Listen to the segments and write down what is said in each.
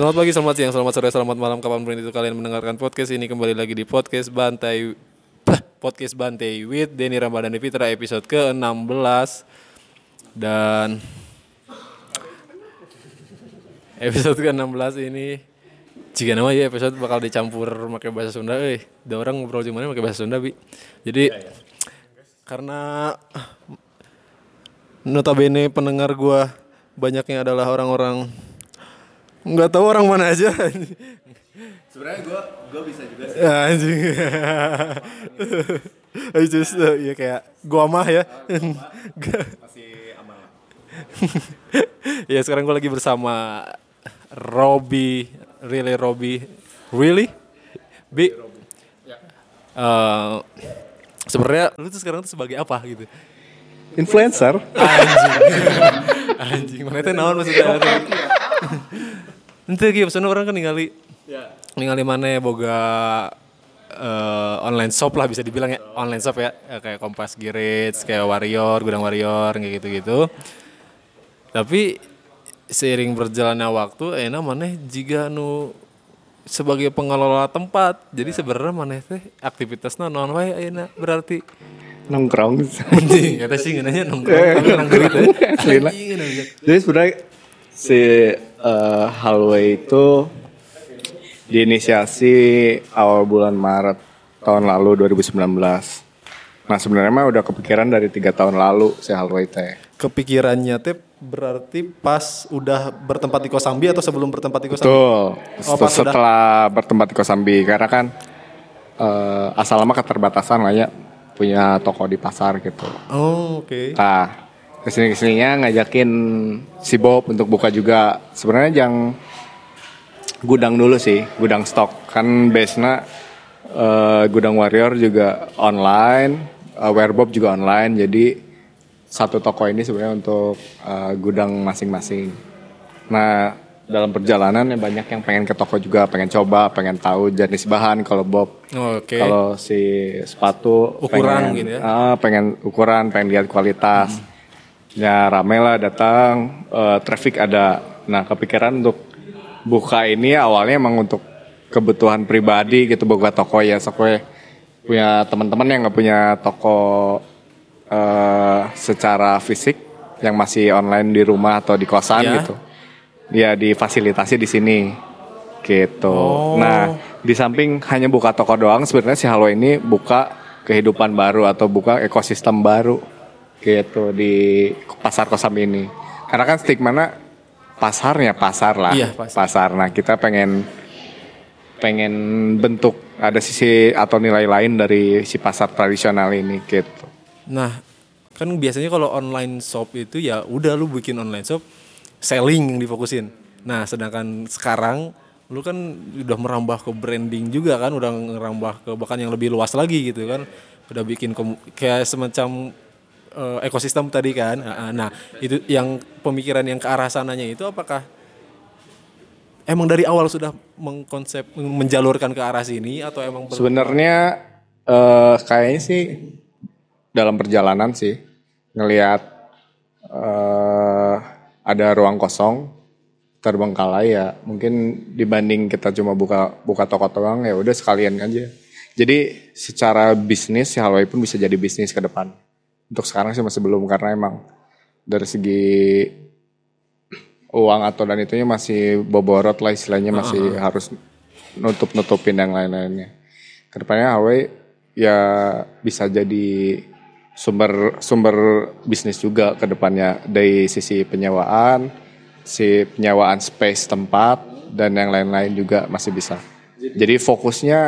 Selamat pagi, selamat siang, selamat sore, selamat malam kapan pun itu kalian mendengarkan podcast ini. Kembali lagi di podcast Bantai podcast Bantai with Denny Ramadhani Fitra episode ke-16 dan episode ke-16 ini jika nama ya episode bakal dicampur pakai bahasa Sunda eh ada orang ngobrol gimana pakai bahasa Sunda bi? Jadi karena notabene pendengar gua banyaknya adalah orang-orang nggak tahu orang mana aja. Sebenarnya gue gue bisa juga sih. Ya, anjing. I just uh, ya kayak gua mah ya. Masih aman ya sekarang gua lagi bersama Robby really Robby really? Bi Eh, sebenarnya lu tuh sekarang tuh sebagai apa gitu? Influencer. anjing. Anjing mana teh naon maksudnya Ente gitu pesan orang kan ningali Ya. ningali mana boga eh, online shop lah bisa dibilang ya. Online shop ya Eh, kayak Kompas Girits kayak Warrior Gudang Warrior kayak gitu-gitu. Tapi seiring berjalannya waktu enak mana jika nu sebagai pengelola tempat. Jadi sebenarnya mana teh aktivitasnya non wae ayeuna? Berarti Nongkrong. anjing kata sih nanya nongkrong. Tapi nanggur itu Aslinya. Jadi sebenarnya si eh, Hallway itu diinisiasi awal bulan Maret tahun lalu 2019. Nah sebenarnya mah udah kepikiran dari tiga tahun lalu si Hallway teh. kepikirannya teh berarti pas udah bertempat di Kosambi atau sebelum bertempat di Kosambi? Betul. Oh, pas. Setelah bertempat di Kosambi karena kan eh, asal lama keterbatasan lah ya punya toko di pasar gitu. Oh, oke. Nah, ke sini ke sininya ngajakin si Bob untuk buka juga. Sebenarnya yang gudang dulu sih, gudang stok. Kan base-nya eh, gudang Warrior juga online, eh, Werebob juga online. Jadi satu toko ini sebenarnya untuk eh, gudang masing-masing. Nah, dalam perjalanan ya banyak yang pengen ke toko juga, pengen coba, pengen tahu jenis bahan. Kalau Bob Oke. kalau si sepatu Ukuran pengen, gitu ya? ah, pengen ukuran, pengen lihat kualitas. Ya rame lah datang, eh, traffic ada. Nah kepikiran untuk buka ini awalnya emang untuk kebutuhan pribadi gitu buka toko ya. Sokwe punya teman-teman yang nggak punya toko eh, secara fisik yang masih online di rumah atau di kosan Ya. gitu. Ya difasilitasi di sini gitu. Oh. Nah, di samping hanya buka toko doang, sebenarnya si Halo ini buka kehidupan baru atau buka ekosistem baru gitu di pasar kosam ini. Karena kan stigmanya pasarnya pasar lah, Iya, pasar. pasar. Nah, kita pengen pengen bentuk ada sisi atau nilai lain dari si pasar tradisional ini gitu. Nah, kan biasanya kalau online shop itu ya udah lu bikin online shop selling yang difokusin. Nah, sedangkan sekarang lu kan udah merambah ke branding juga kan, udah ngerambah ke bahkan yang lebih luas lagi gitu kan. Udah bikin kayak semacam eh, ekosistem tadi kan. Ah, Nah, itu yang pemikiran yang ke arah sananya itu apakah emang dari awal sudah mengkonsep menjalurkan ke arah sini atau emang Sebenarnya eh kayaknya sih dalam perjalanan sih ngelihat eh ada ruang kosong terbengkalai ya mungkin dibanding kita cuma buka buka toko doang ya udah sekalian aja. Jadi secara bisnis si Halway pun bisa jadi bisnis ke depan. Untuk sekarang sih masih belum karena emang dari segi uang atau dan itunya masih boborot lah istilahnya masih harus nutup nutupin yang lain-lainnya. Ke depannya Huawei ya bisa jadi sumber sumber bisnis juga ke depannya dari sisi penyewaan, si penyewaan space tempat dan yang lain-lain juga masih bisa. Jadi fokusnya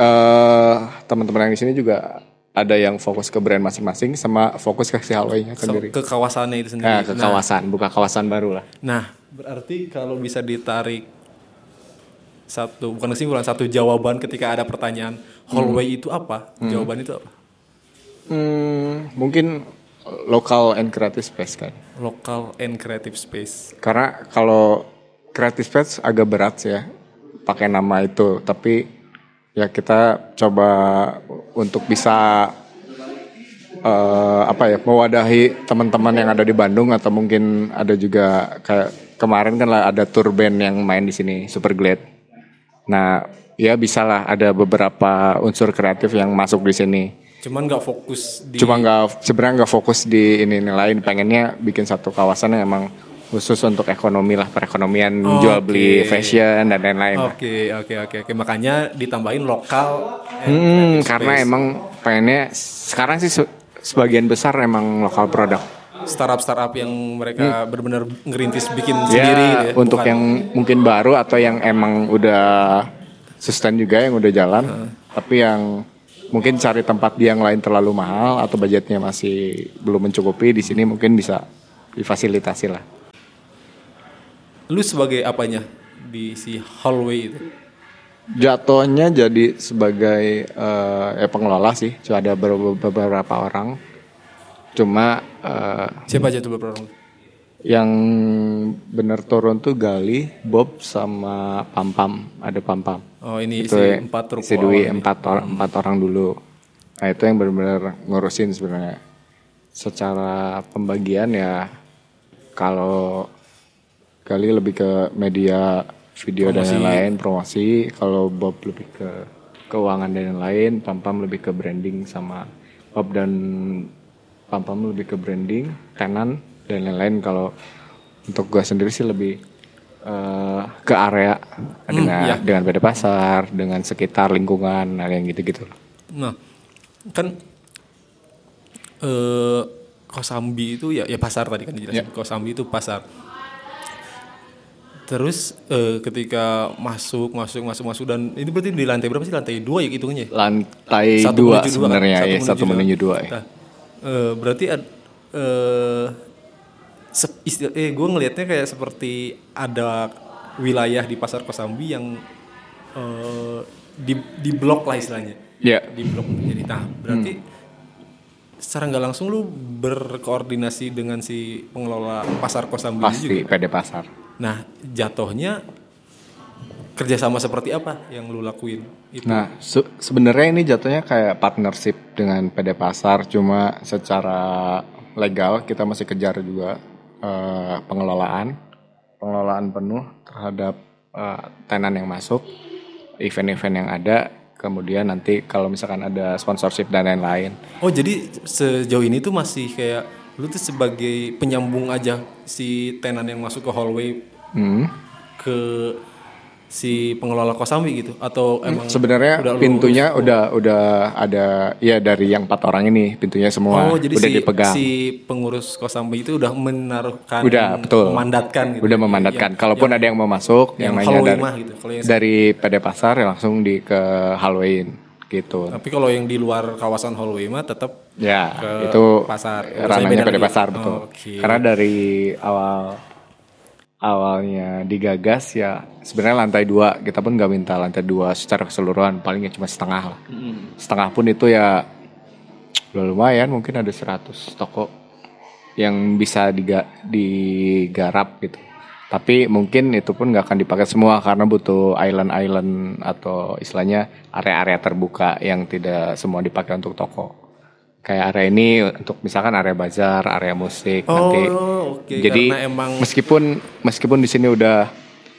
eh teman-teman yang di sini juga ada yang fokus ke brand masing-masing sama fokus ke si Huawei-nya sendiri. ke kawasannya itu sendiri. Nah, ke Nah, kawasan, buka kawasan baru lah. Nah, berarti kalau bisa ditarik satu bukan kesimpulan satu jawaban ketika ada pertanyaan hallway itu apa? Jawaban itu apa? Hmm, mungkin local and creative space kan. Local and creative space. Karena kalau creative space agak berat sih ya pakai nama itu, tapi ya kita coba untuk bisa eh, apa ya mewadahi teman-teman yang ada di Bandung atau mungkin ada juga kayak kemarin kan lah ada tour band yang main di sini Super Glad. Nah, ya bisa lah ada beberapa unsur kreatif yang masuk di sini. Cuman nggak fokus di Cuma nggak sebenarnya nggak fokus di ini, ini lain. Pengennya bikin satu kawasan yang emang khusus untuk ekonomi lah perekonomian Oh, jual beli fashion dan lain-lain. Oke, oke, oke, oke. Makanya ditambahin lokal. and Hmm, karena space. emang pengennya sekarang sih se- sebagian besar emang lokal produk. startup-startup yang mereka benar-benar ngerintis bikin Ya, sendiri gitu ya. untuk Bukan- yang mungkin baru atau yang emang udah sustain juga yang udah jalan, tapi yang mungkin cari tempat di yang lain terlalu mahal atau budgetnya masih belum mencukupi di sini mungkin bisa difasilitasi lah. Lu sebagai apanya di si hallway itu? Jatuhnya jadi sebagai eh, ya pengelola sih, cuma ada beberapa, orang. Cuma eh, Siapa aja tuh beberapa orang? yang bener turun tuh Gali, Bob sama Pam Pam, ada Pam Pam. Oh ini itu si ya, empat truk si Dwi empat orang empat orang dulu nah itu yang benar-benar ngurusin sebenarnya secara pembagian ya kalau kali lebih ke media video dan lain-lain promosi kalau Bob lebih ke keuangan dan lain-lain Pam Pam lebih ke branding sama Bob dan Pam Pam lebih ke branding tenan dan lain-lain kalau untuk gua sendiri sih lebih eh, ke area dengan iya. dengan beda pasar dengan sekitar lingkungan hal yang gitu-gitu Nah, kan eh Kosambi itu ya ya pasar tadi kan dijelasin. Ya. Kosambi itu pasar. Terus eh, ketika masuk masuk masuk masuk dan ini berarti di lantai berapa sih lantai dua ya hitungnya? ya? lantai Satu dua dua kan? sebenarnya Satu ya menuju satu dua. menuju dua ya. Nah, eh, berarti ad, eh sep- istilah, eh gue ngelihatnya kayak seperti ada wilayah di pasar Kosambi yang eh, di di blok lah istilahnya Ya. di blok jadi nah berarti Hmm. Secara nggak langsung lu berkoordinasi dengan si pengelola pasar Kosambi pasti juga? PD pasar. Nah jatuhnya kerjasama seperti apa yang lu lakuin itu? Nah, se- sebenarnya ini jatuhnya kayak partnership dengan PD Pasar, cuma secara legal kita masih kejar juga eh, pengelolaan, pengelolaan penuh terhadap eh, tenan yang masuk, event-event yang ada, kemudian nanti kalau misalkan ada sponsorship dan lain-lain. Oh jadi sejauh ini tuh masih kayak lu tuh sebagai penyambung aja si tenan yang masuk ke hallway Hmm. ke si pengelola kosambi gitu atau emang Sebenarnya udah pintunya udah udah ada ya dari yang empat orang ini pintunya semua oh jadi udah si dipegang. si pengurus kosambi itu udah menaruhkan Udah, betul. memandatkan gitu udah memandatkan. Kalaupun ada yang mau masuk, yang, yang nanya dari, mah gitu. Kalau yang- dari PD Pasar ya langsung di ke hallway gitu. tapi kalau yang di luar kawasan hallway mah tetap Ya, ke itu pasar. ranahnya PD lagi. Pasar Oh, betul. oke. Karena dari awal awalnya digagas ya sebenarnya lantai dua kita pun nggak minta lantai dua secara keseluruhan palingnya cuma setengah lah. Setengah pun itu ya udah lumayan mungkin ada 100 toko yang bisa diga, digarap gitu. Tapi mungkin itu pun nggak akan dipakai semua karena butuh island-island atau istilahnya area-area terbuka yang tidak semua dipakai untuk toko. Kayak area ini untuk misalkan area bazar, area musik Oh, nanti. oke, Jadi emang- meskipun meskipun di sini udah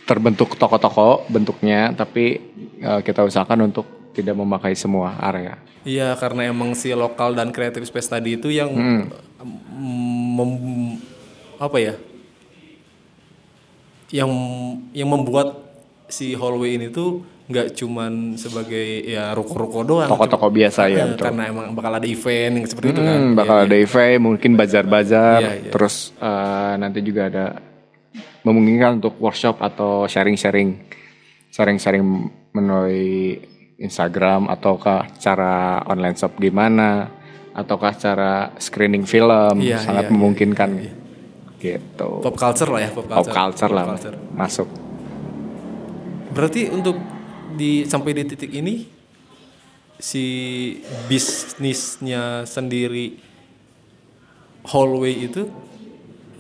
terbentuk toko-toko bentuknya, tapi eh, kita usahakan untuk tidak memakai semua area. Iya karena emang si lokal dan creative space tadi itu yang Hmm. mem- apa ya? Yang yang membuat si hallway ini tuh nggak cuman sebagai ya ruko-ruko doang. Toko-toko biasa ya, betul. karena emang bakal ada event yang seperti itu kan. Hmm, bakal ada event, mungkin bazar-bazar, Iya, iya. terus eh, nanti juga ada memungkinkan untuk workshop atau sharing-sharing, sharing-sharing melalui Instagram ataukah cara online shop gimana, ataukah cara screening film, Iya, sangat iya, memungkinkan, gitu. Pop culture lah ya, pop Pop culture. culture lah culture. masuk. Berarti untuk di sampai di titik ini si bisnisnya sendiri hallway itu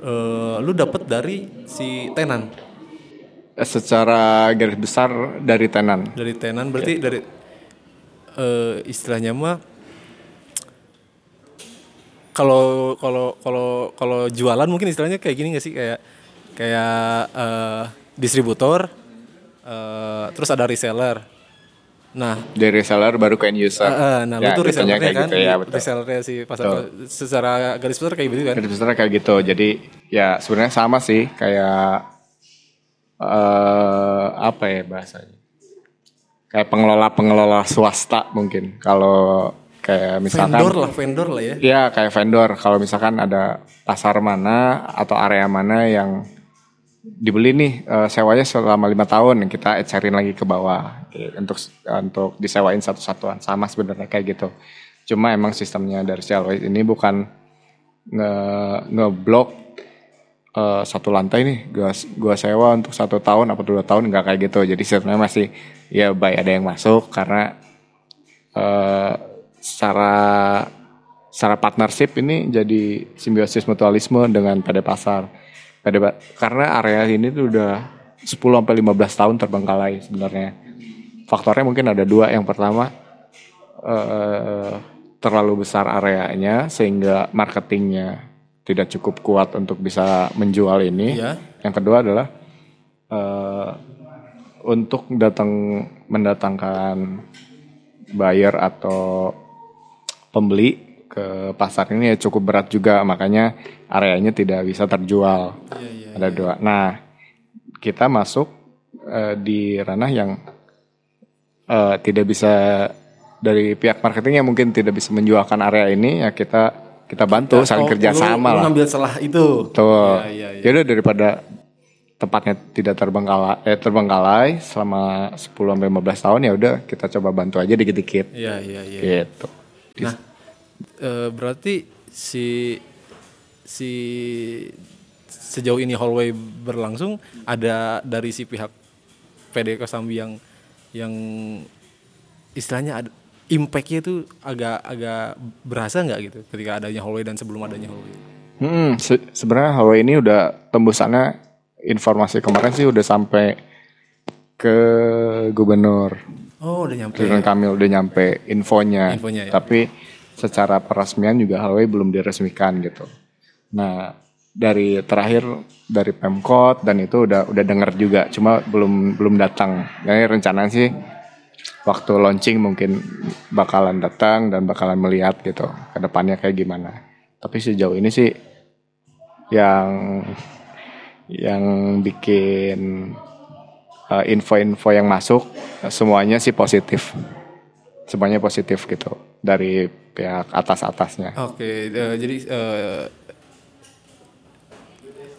eh, lu dapat dari si tenan? Secara garis besar dari tenan. dari tenan berarti dari eh, istilahnya mah kalau kalau kalau kalau jualan mungkin istilahnya kayak gini gak sih? Kayak kayak eh, distributor, eh, terus ada reseller. Nah, Dari reseller baru ke end user. eh, nah lu Ya, tuh biasanya resellernya kayak kan, gitu, ya, betul. resellernya si pasar secara garis besar kayak gitu kan? Garis besarnya kayak gitu. Jadi ya sebenarnya sama sih kayak eh apa ya bahasanya? Kayak pengelola-pengelola swasta mungkin. Kalau kayak misalkan Vendor lah, vendor lah ya. Iya kayak vendor. Kalau misalkan ada pasar mana atau area mana yang dibeli nih eh, sewanya selama lima tahun kita ecarin lagi ke bawah eh, untuk untuk disewain satu-satuan sama sebenarnya kayak gitu. Cuma emang sistemnya dari Shellway ini bukan nge ngeblok eh, satu lantai nih gua gua sewa untuk satu tahun apa dua tahun nggak kayak gitu. Jadi sebenarnya masih ya baik ada yang masuk karena eh secara secara partnership ini jadi simbiosis mutualisme dengan PD Pasar. PD Pa- karena area ini tuh udah 10 sampai 15 tahun terbengkalai sebenarnya. Faktornya mungkin ada dua. Yang pertama eh terlalu besar areanya sehingga marketingnya tidak cukup kuat untuk bisa menjual ini. Iya. Yang kedua adalah eh untuk datang mendatangkan buyer atau pembeli ke pasar ini ya cukup berat juga makanya areanya tidak bisa terjual. Ada dua. Nah, kita masuk eh, di ranah yang eh, tidak bisa dari pihak marketingnya mungkin tidak bisa menjualkan area ini ya kita kita bantu saling Oh, kerjasama lu, lu lah. ngambil celah itu. Betul. Iya, iya, iya. Yaudah daripada tempatnya tidak terbengkalai eh terbengkalai selama 10 sampai 15 tahun ya udah kita coba bantu aja dikit-dikit. Iya, iya, iya. Gitu. Nah, eh, berarti si si sejauh ini hallway berlangsung ada dari si pihak PD Kosambi yang yang istilahnya ada impactnya itu agak agak berasa nggak gitu ketika adanya hallway dan sebelum adanya hallway. Hmm, se- sebenarnya hallway ini udah tembusannya informasi kemarin sih udah sampai ke gubernur. Oh, udah nyampe. Ridwan Kamil udah nyampe infonya. Infonya, ya. Tapi secara peresmian juga hallway belum diresmikan gitu. Nah, dari terakhir dari Pemkot dan itu udah udah denger juga, cuma belum belum datang. Jadi rencana sih waktu launching mungkin bakalan datang dan bakalan melihat gitu ke depannya kayak gimana. Tapi sejauh ini sih yang yang bikin uh, info-info yang masuk uh, semuanya sih positif. Semuanya positif gitu dari pihak atas-atasnya. Oke, eh, jadi eh,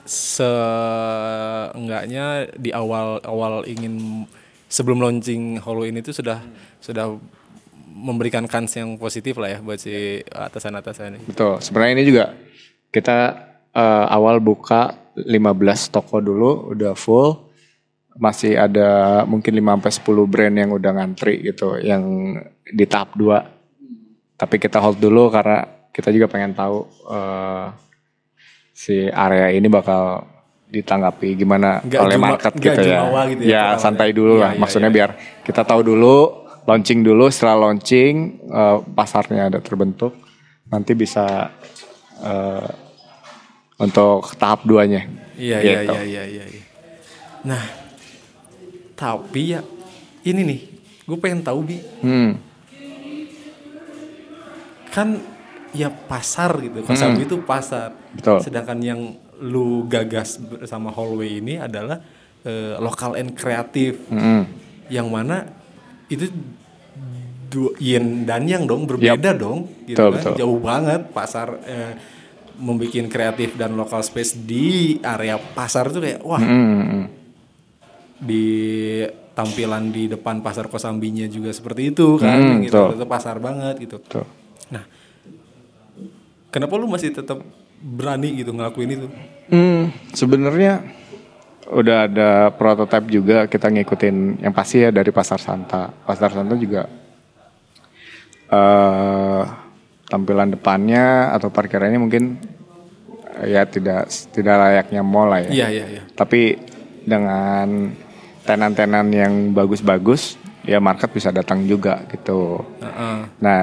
seenggaknya di awal awal ingin sebelum launching Hollow ini tuh sudah sudah memberikan kans yang positif lah ya buat si atasan-atasan ini. Betul. Sebenarnya ini juga kita uh, awal buka 15 toko dulu udah full. Masih ada mungkin 5 sampai 10 brand yang udah ngantri gitu yang di tahap 2. Tapi kita hold dulu karena kita juga pengen tahu uh, si area ini bakal ditanggapi gimana Nggak oleh juma- market gitu ya. gitu ya ya santai ya. dulu Iya, lah. iya, Maksudnya iya. biar kita tahu dulu launching dulu setelah launching eh, pasarnya ada terbentuk nanti bisa eh, untuk tahap duanya. Iya iya Gitu. iya iya iya. iya. Nah, tapi ya ini nih, gue pengen tahu bi Hmm, kan ya pasar gitu, Kosambi itu pasar. Betul. Sedangkan yang lu gagas bersama Hallway ini adalah eh, lokal and kreatif. hmm, yang mana itu dua yin dan yang dong berbeda dong gitu Betul, kan betul. jauh banget pasar eh, membuat kreatif dan lokal space di area pasar tuh kayak wah hmm, hmm. di tampilan di depan pasar Kosambinya juga seperti itu kan Hmm, gitu betul. itu pasar banget gitu Betul. nah kenapa lu masih tetap berani gitu ngelakuin itu Hmm, sebenarnya udah ada prototipe juga kita ngikutin yang pasti ya dari pasar Santa. Pasar Santa juga eh tampilan depannya atau parkirannya mungkin eh, ya tidak tidak layaknya mall lah ya. iya iya iya Tapi dengan tenan-tenan yang bagus-bagus ya market bisa datang juga gitu. Heeh. Nah,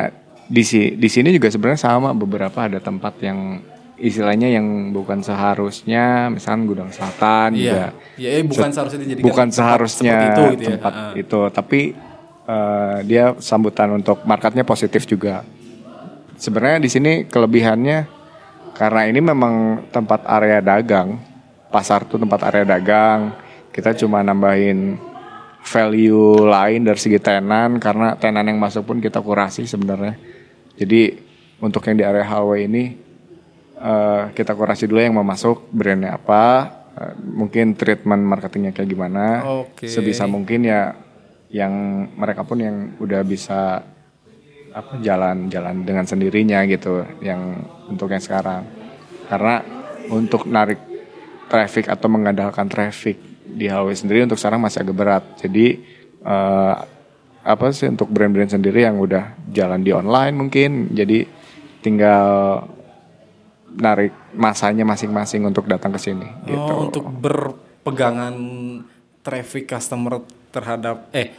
di si- di sini juga sebenarnya sama beberapa ada tempat yang istilahnya yang bukan seharusnya misalkan gudang selatan juga Iya. Ya, eh, bukan Se- seharusnya dijadikan bukan seharusnya itu gitu ya. tempat Ah. itu tapi eh, dia sambutan untuk marketnya positif juga sebenarnya di sini kelebihannya karena ini memang tempat area dagang pasar tuh tempat area dagang kita cuma nambahin value lain dari segi tenan karena tenan yang masuk pun kita kurasi sebenarnya jadi untuk yang di area hallway ini eh, kita kurasi dulu yang mau masuk brandnya apa eh, mungkin treatment marketingnya kayak gimana. Oke. sebisa mungkin ya yang mereka pun yang udah bisa apa jalan-jalan dengan sendirinya gitu yang untuk yang sekarang. Karena untuk narik traffic atau mengandalkan traffic di hallway sendiri untuk sekarang masih agak berat. Jadi eh, apa sih untuk brand-brand sendiri yang udah jalan di online mungkin jadi tinggal narik masanya masing-masing untuk datang ke sini gitu Oh, untuk berpegangan traffic customer terhadap eh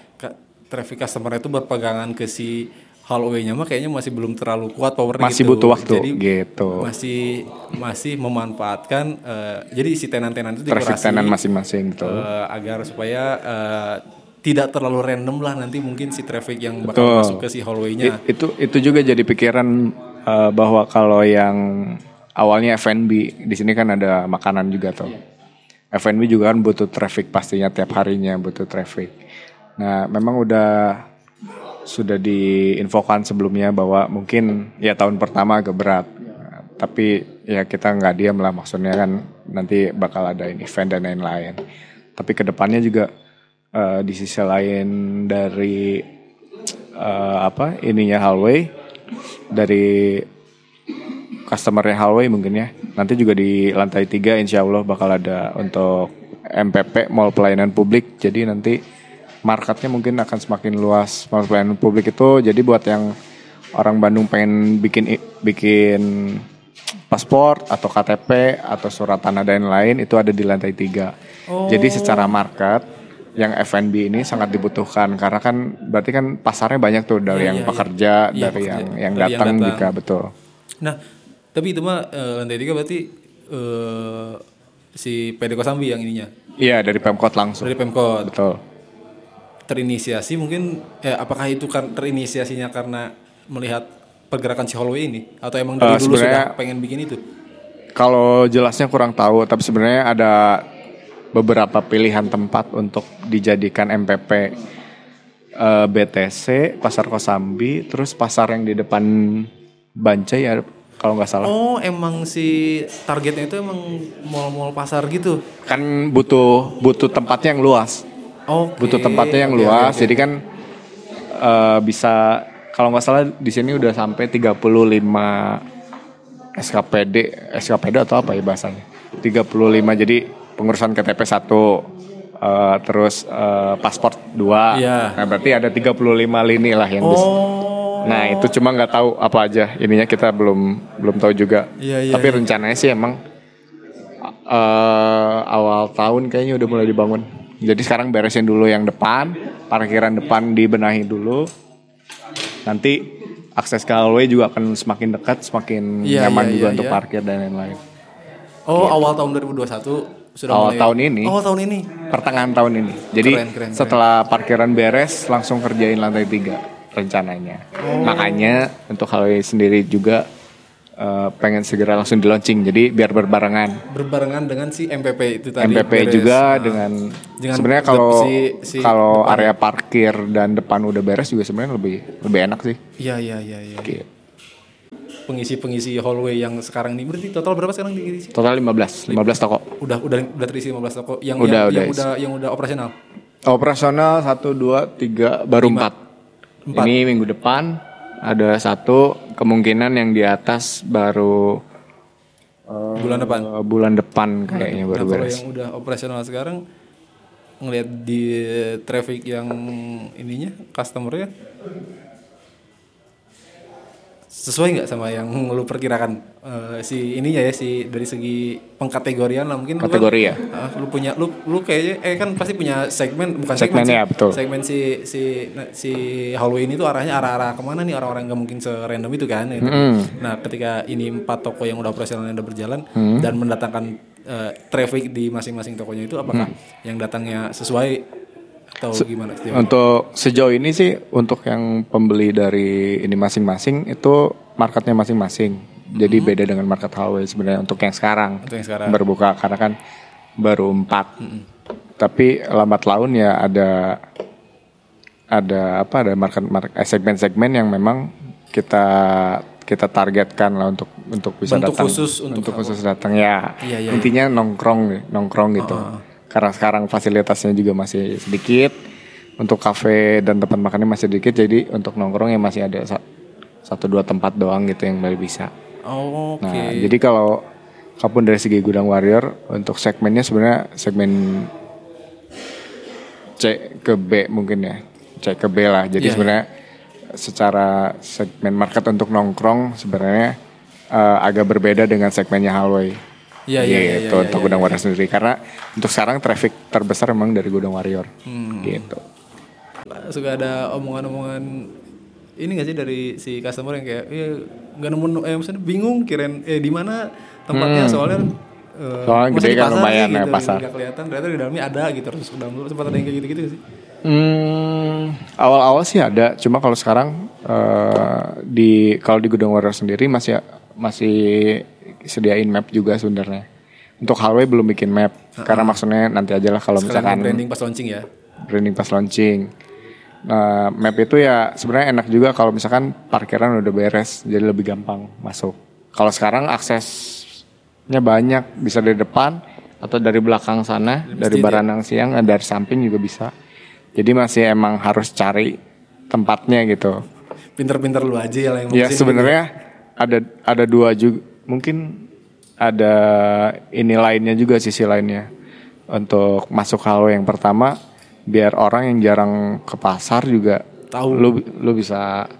traffic customer itu berpegangan ke si hallway-nya mah kayaknya masih belum terlalu kuat powernya Masih gitu. butuh waktu, Jadi gitu. Masih masih memanfaatkan eh, jadi si tenan-tenan itu traffic dikurasi tenan masing-masing gitu eh, agar supaya eh, tidak terlalu random lah nanti mungkin si traffic yang bakal Betul. masuk ke si hallway-nya. I- itu itu juga jadi pikiran eh, bahwa kalau yang awalnya F&B di sini kan ada makanan juga tuh. F&B juga kan butuh traffic pastinya tiap harinya butuh traffic. Nah, memang udah sudah diinfokan sebelumnya bahwa mungkin ya tahun pertama agak berat. Tapi ya kita nggak diam lah maksudnya kan nanti bakal ada event dan lain-lain. Tapi ke depannya juga eh, di sisi lain dari eh, apa ininya hallway dari customernya hallway mungkin ya. Nanti juga di lantai tiga insya Allah bakal ada untuk MPP mall pelayanan publik. Jadi nanti marketnya mungkin akan semakin luas mall pelayanan publik itu. Jadi buat yang orang Bandung pengen bikin bikin paspor atau KTP atau surat tanah dan lain itu ada di lantai tiga. Jadi secara market yang F&B ini sangat dibutuhkan karena kan berarti kan pasarnya banyak tuh dari Iya, yang iya, pekerja. Iya, dari pekerja. yang yang Dari yang datang datang. juga betul Nah, tapi itu mah eh, lantai tiga berarti eh, si PD Kosambi yang ininya Iya dari Pemkot langsung. dari Pemkot Betul. terinisiasi mungkin eh, apakah itu kan terinisiasinya karena melihat pergerakan si hallway ini atau emang dari Eh, dulu sudah pengen bikin itu? Kalau jelasnya kurang tahu, tapi sebenarnya ada beberapa pilihan tempat untuk dijadikan MPP eh, BTC, Pasar Kosambi, terus pasar yang di depan Bancai ya kalau nggak salah. Oh, emang si targetnya itu emang mall-mall pasar gitu. Kan butuh butuh tempatnya yang luas. Oke. butuh tempatnya yang Oke, luas. oke. Jadi kan eh, bisa kalau nggak salah di sini udah sampai 35 SKPD, SKPD atau apa ya bahasanya? 35 jadi pengurusan KTP satu eh, terus eh, paspor dua. Iya. Nah, berarti ada 35 lini lah yang bisa. Oh. Nah, itu cuma nggak tahu apa aja. Ininya kita belum belum tahu juga. Iya, iya, Tapi iya. rencananya sih emang eh, awal tahun kayaknya udah mulai dibangun. Jadi sekarang beresin dulu yang depan, parkiran depan dibenahi dulu. Nanti akses ke hallway juga akan semakin dekat, semakin Iya, nyaman iya, juga iya, untuk iya. parkir dan lain-lain. Oh, awal tahun 2021 sudah Awal mulai. tahun ini. Awal tahun ini. Pertengahan tahun ini. Jadi Keren, keren, setelah parkiran beres langsung kerjain lantai tiga rencananya. Oh. Makanya untuk hallway sendiri juga eh, pengen segera langsung di launching. Jadi biar berbarengan. Berbarengan dengan si MPP itu tadi. MPP beres. juga Nah, dengan, Dengan sebenarnya kalau si- si kalau depan. area parkir dan depan udah beres juga sebenarnya lebih lebih enak sih. Iya, iya, iya, iya. Gitu. Pengisi-pengisi hallway yang sekarang ini berarti total berapa sekarang diisi? Total 15, 15 toko. Udah udah udah terisi 15 toko yang Udah, yang, udah yang isi. udah yang udah operasional. Operasional 1 2 3 baru 4. Empat. Ini minggu depan ada satu kemungkinan yang di atas baru Bulan depan. eh, bulan depan kayaknya Nah, baru kalau beres. yang udah operasional sekarang ngelihat di traffic yang ininya customernya sesuai nggak sama yang lu perkirakan Eh, si ininya ya si dari segi pengkategorian lah mungkin lu kan- Kategori ya? Ah, lu punya lu lu kayaknya eh kan pasti punya segmen bukan Segmen segmen ya, sih. betul. segmen si si si hallway ini tuh arahnya arah-arah ke mana nih orang-orang nggak mungkin serandom itu kan gitu. nah ketika ini empat toko yang udah operasional yang udah berjalan dan mendatangkan eh, traffic di masing-masing tokonya itu apakah yang datangnya sesuai atau gimana sih? Untuk sejauh ini sih untuk yang pembeli dari ini masing-masing itu marketnya masing-masing. Jadi beda dengan market hallway sebenarnya untuk yang sekarang. Untuk yang sekarang. Berbuka karena kan baru empat. Tapi lambat laun ya ada ada apa ada market, market eh, segmen-segmen yang memang kita kita targetkan lah untuk untuk bisa Bentuk datang khusus untuk khusus datang ya Iya, iya, intinya nongkrong nongkrong gitu karena sekarang fasilitasnya juga masih sedikit untuk kafe dan tempat makannya masih sedikit jadi untuk nongkrong ya masih ada sa- satu dua tempat doang gitu yang baru bisa. Oh, Oke. nah jadi kalau kapun dari segi gudang warrior untuk segmennya sebenarnya segmen C ke B mungkin ya C ke B lah. Jadi Iya, sebenarnya secara segmen market untuk nongkrong sebenarnya eh, agak berbeda dengan segmennya hallway Iya, iya, iya, gitu iya, untuk iya, gudang warrior sendiri. Karena untuk sekarang traffic terbesar memang dari gudang warrior. Hmm. gitu. Suka ada omongan-omongan ini gak sih dari si customer yang kayak eh nggak nemu eh maksudnya bingung kirain eh di mana tempatnya? Soalnya Hmm. Soalnya masa gede di kan lumayan sih, ya, gitu, pasar. nggak kelihatan. Ternyata di dalamnya ada gitu terus ke dalam dulu. Sempat ada yang kayak gitu-gitu sih? Hmm, awal-awal sih ada, cuma kalau sekarang eh, di kalau di gudang warrior sendiri masih masih sediain map juga sebenarnya. Untuk hallway belum bikin map, karena maksudnya nanti aja lah kalau misalkan branding pas launching ya branding pas launching. Nah, map itu ya sebenarnya enak juga kalau misalkan parkiran udah beres, jadi lebih gampang masuk. Kalau sekarang aksesnya banyak, bisa dari depan atau dari belakang sana, dari Baranang Siang, eh, dari samping juga bisa. Jadi masih emang harus cari tempatnya gitu. pinter-pinter lu aja ya yang Ya ngurusin sebenarnya ada ada dua juga, mungkin ada ini lainnya juga sisi lainnya. Untuk masuk halo yang pertama biar orang yang jarang ke pasar juga Tahu. lu lu bisa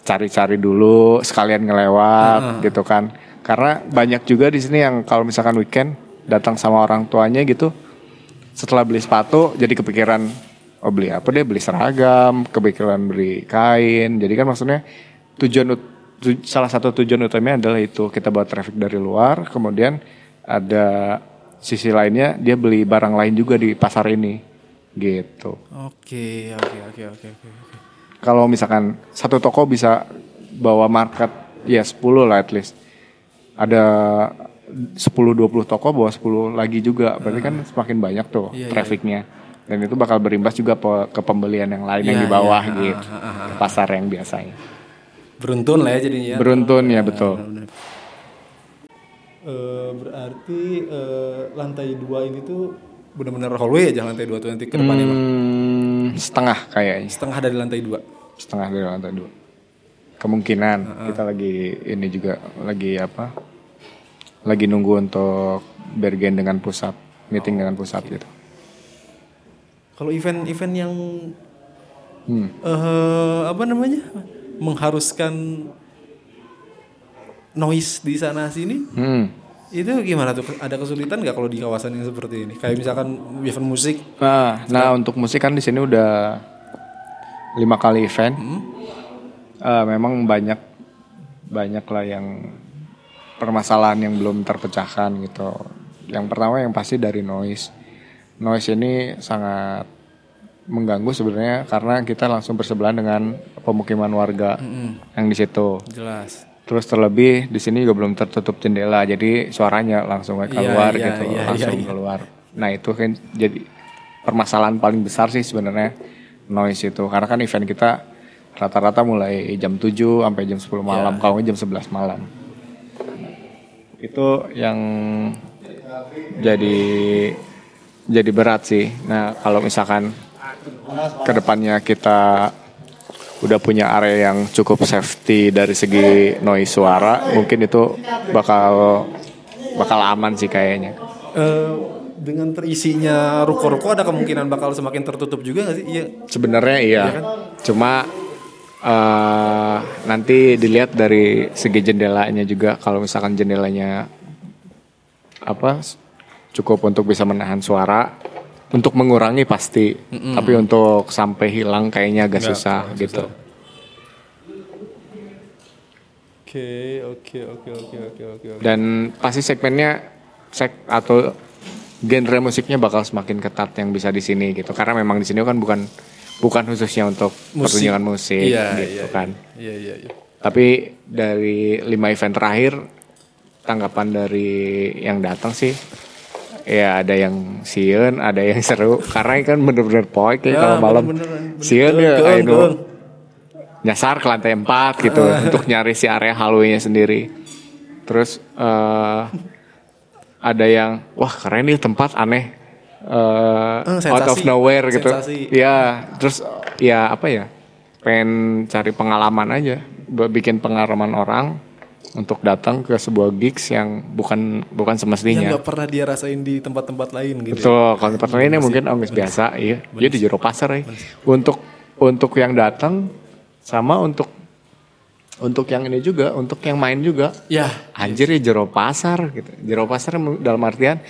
cari-cari dulu sekalian ngelewat gitu kan. Karena banyak juga di sini yang kalau misalkan weekend datang sama orang tuanya gitu setelah beli sepatu jadi kepikiran oh beli apa deh? Beli seragam kepikiran beli kain. Jadi kan maksudnya tujuan salah satu tujuan utamanya adalah itu kita bawa traffic dari luar kemudian ada sisi lainnya dia beli barang lain juga di pasar ini gitu. Oke oke oke oke oke kalau misalkan satu toko bisa bawa market ya 10 lah at least. Ada 10-20 toko bawa 10 lagi juga. Berarti kan semakin banyak tuh Iya, iya. trafficnya. Dan itu bakal berimbas juga pe- ke pembelian yang lain yang Iya, di bawah iya. gitu. Ke pasar yang biasanya beruntun lah ya jadinya beruntun ya betul. Eh, berarti eh, lantai dua ini tuh benar-benar hallway aja lantai dua tuh nanti ke depannya Bang. Hmm, setengah kayaknya. Setengah dari lantai dua? Setengah dari lantai dua. Kemungkinan. Kita lagi ini juga lagi apa? Lagi nunggu untuk bergen dengan pusat meeting dengan pusat gitu. Kalau event-event yang Hmm. eh apa namanya mengharuskan noise di sana sini Hmm. itu gimana tuh ada kesulitan nggak kalau di kawasan yang seperti ini kayak misalkan event musik Nah, nah untuk musik kan di sini udah lima kali event. Eh, memang banyak banyak lah yang permasalahan yang belum terpecahkan gitu. Yang pertama yang pasti dari noise. Noise ini sangat mengganggu sebenarnya karena kita langsung bersebelahan dengan pemukiman warga yang di situ. jelas Terus terlebih di sini juga belum tertutup jendela, jadi suaranya langsung Iya, keluar iya, gitu, iya, langsung iya, iya. keluar. Nah itu kan jadi permasalahan paling besar sih sebenarnya noise itu, karena kan event kita rata-rata mulai jam 7 sampai jam 10 Iya. malam, kalau nggak jam 11 malam. Itu yang jadi jadi berat sih. Nah kalau misalkan ke depannya kita udah punya area yang cukup safety dari segi noise suara, mungkin itu bakal bakal aman sih kayaknya. Eh, dengan terisinya ruko-ruko ada kemungkinan bakal semakin tertutup juga nggak sih? Iya. Sebenarnya iya, cuma eh, nanti dilihat dari segi jendelanya juga. Kalau misalkan jendelanya apa cukup untuk bisa menahan suara untuk mengurangi pasti tapi untuk sampai hilang kayaknya agak Nggak, susah agak gitu susah. Oke, oke, oke, oke, oke, oke. dan pasti segmennya sek atau genre musiknya bakal semakin ketat yang bisa di sini gitu karena memang di sini kan bukan bukan khususnya untuk Musik. pertunjukan musik Iya, gitu iya, kan Iya, iya, iya. Tapi dari lima event terakhir tanggapan dari yang datang sih ya ada yang sieun, ada yang seru karena kan bener-bener poek ya, Ya, kalau malam sieun ya geung. nyasar ke lantai 4 gitu untuk nyari si area hallway-nya sendiri. Terus eh ada yang wah keren nih tempat aneh eh, Eh, out of nowhere gitu. Sensasi. Ya, terus ya apa ya? Pengen cari pengalaman aja, bikin pengalaman orang untuk datang ke sebuah gigs yang bukan bukan Yang semestinya. nggak pernah dia rasain di tempat-tempat lain gitu. ya. Betul, kalau tempat lainnya mungkin ongkos biasa, iya. Dia di jero pasar ya. Untuk untuk yang datang sama untuk untuk yang ini juga, untuk yang main juga. Ya, Anjir ya jero pasar gitu. Jero pasar dalam artian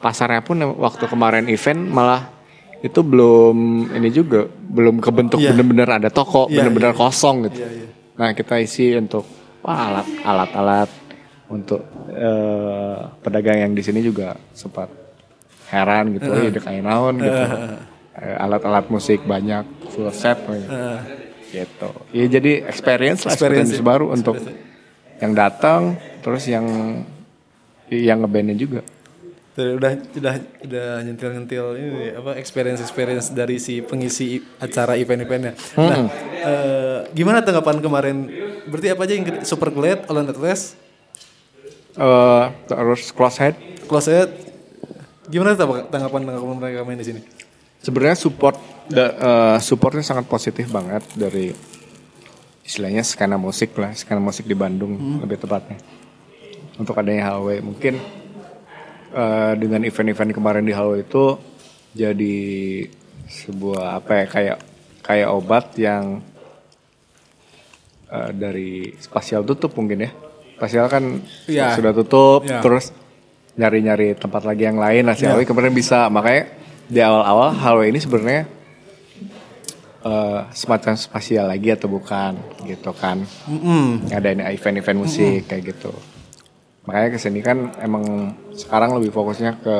pasarnya pun waktu kemarin event malah itu belum ini juga belum kebentuk Iya. bener-bener ada toko, Iya, bener-bener iya. kosong gitu. Iya, iya. Nah kita isi untuk alat alat-alat untuk eh, pedagang yang di sini juga sempat heran gitu, ya kayak naon gitu. Eh, Alat-alat musik banyak full set gitu. gitu. Ya jadi experience lah, Experience, experience, baru untuk yang datang, terus yang yang ngebandnya juga. Tuh, udah udah udah nyentil-nyentil ini nih, apa experience experience dari si pengisi acara event-eventnya. Nah, eh, gimana tanggapan kemarin? Berarti apa aja yang super glad, all Atlas, eh terus close head closet. Gimana tanggapan tanggapan mereka main di sini? sebenarnya support da- eh, supportnya sangat positif banget dari istilahnya skena musik lah skena musik di Bandung lebih tepatnya untuk adanya hallway mungkin eh, dengan event-event kemarin di hallway itu jadi sebuah apa ya kayak kayak obat yang eh, dari spasial tutup mungkin ya. Spasial kan Iya. sudah tutup Iya. terus nyari-nyari tempat lagi yang lain. Nah si hallway kemarin bisa. Makanya di awal-awal hallway ini sebenarnya eh, semacam spasial lagi atau bukan gitu kan? Ada ini event-event musik kayak gitu makanya ke sini kan emang sekarang lebih fokusnya ke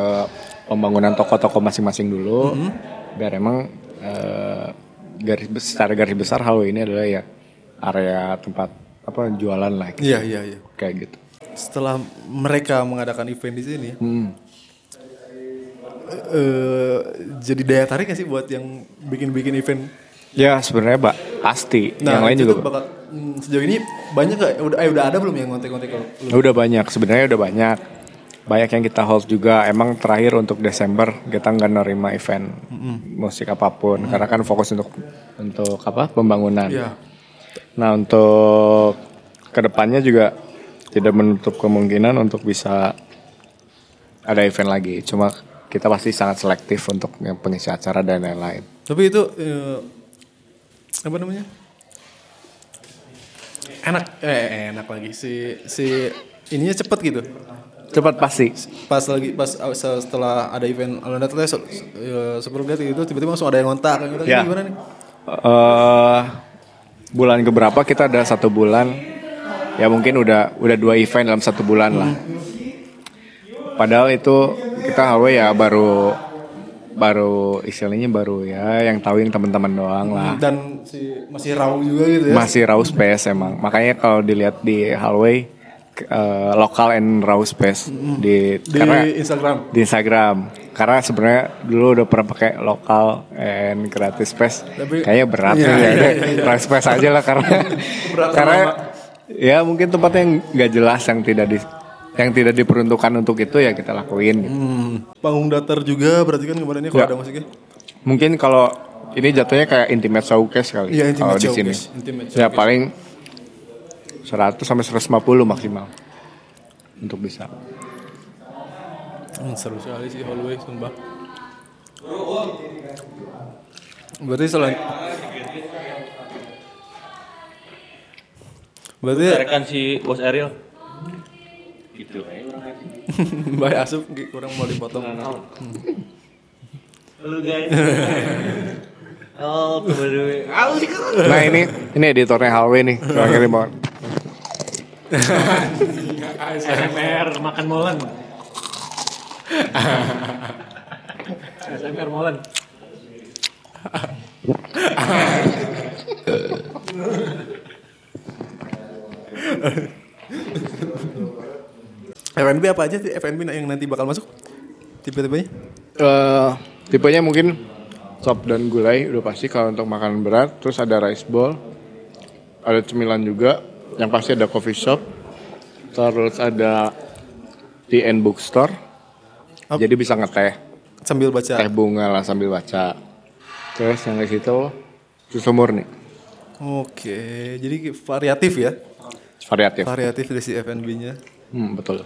pembangunan toko-toko masing-masing dulu biar emang eh, garis bes- secara garis besar hallway ini adalah ya area tempat apa jualan lah gitu. Iya iya iya. kayak gitu Setelah mereka mengadakan event di sini, Hmm. eh, jadi daya tarik gak sih buat yang bikin-bikin event? ya sebenarnya mbak pasti Nah, yang lain itu juga bakal hmm, sejauh ini banyak gak? Udah, eh, udah ada belum yang ngontek-ngontek kalau belum? Udah banyak, sebenarnya udah banyak. Banyak yang kita hold juga. Emang terakhir untuk Desember kita nggak nerima event musik apa pun karena kan fokus untuk untuk apa pembangunan. Iya. Nah untuk ke depannya juga tidak menutup kemungkinan untuk bisa ada event lagi. Cuma kita pasti sangat selektif untuk yang pengisi acara dan lain-lain. Tapi itu eh, apa namanya? Enak, eh enak lagi si si ininya cepet gitu. Cepat pasti. Pas lagi pas uh, setelah ada event Alonda Atlas uh, Super Glad itu tiba-tiba langsung ada yang ngontak kan gitu. Ya. Gimana nih? eh bulan keberapa kita ada satu bulan ya mungkin udah udah dua event dalam satu bulan lah padahal itu kita HW ya baru baru istilahnya baru ya yang tahu yang teman-teman doang lah Dan si masih raw juga gitu ya. masih raw space emang makanya kalau dilihat di hallway eh, lokal and raw space di, di karena Instagram. di Instagram karena sebenarnya dulu udah pernah pakai lokal and gratis space Tapi- kayaknya berat Iya, ya, iya, ya, iya, iya. Raw space aja lah karena Berat karena lama. ya mungkin tempatnya yang nggak jelas yang tidak di yang tidak diperuntukkan untuk itu ya kita lakuin gitu. Hmm. Panggung datar juga berarti kan kemarinnya kalau Ya. ada musiknya. mungkin kalau ini jatuhnya kayak intimate showcase kali Iya, intimate kalau di sini showcase, intimate ya paling 100 sampai 150 maksimal untuk bisa Hmm, seru sekali sih hallway sumpah. Berarti selain Berarti Rekan si Bos Ariel. Gitu orang Mbak Asup kurang mau dipotong. Lu guys. Oh, kemudian. Nah ini ini editornya Halwe nih. Yang kirim banget. SMR makan molen. SMR molen. FNB apa aja sih FNB yang nanti bakal masuk? Tipe-tipenya? Eh, tipenya mungkin sop dan gulai udah pasti kalau untuk makanan berat. Terus ada rice bowl, ada cemilan juga. Yang pasti ada coffee shop. Terus ada tea and bookstore. Ap- Jadi bisa ngeteh, Sambil baca. teh bunga lah sambil baca. Terus yang di situ susu murni, Oke, jadi variatif ya. variatif. Variatif dari si FNB-nya. Hmm, betul.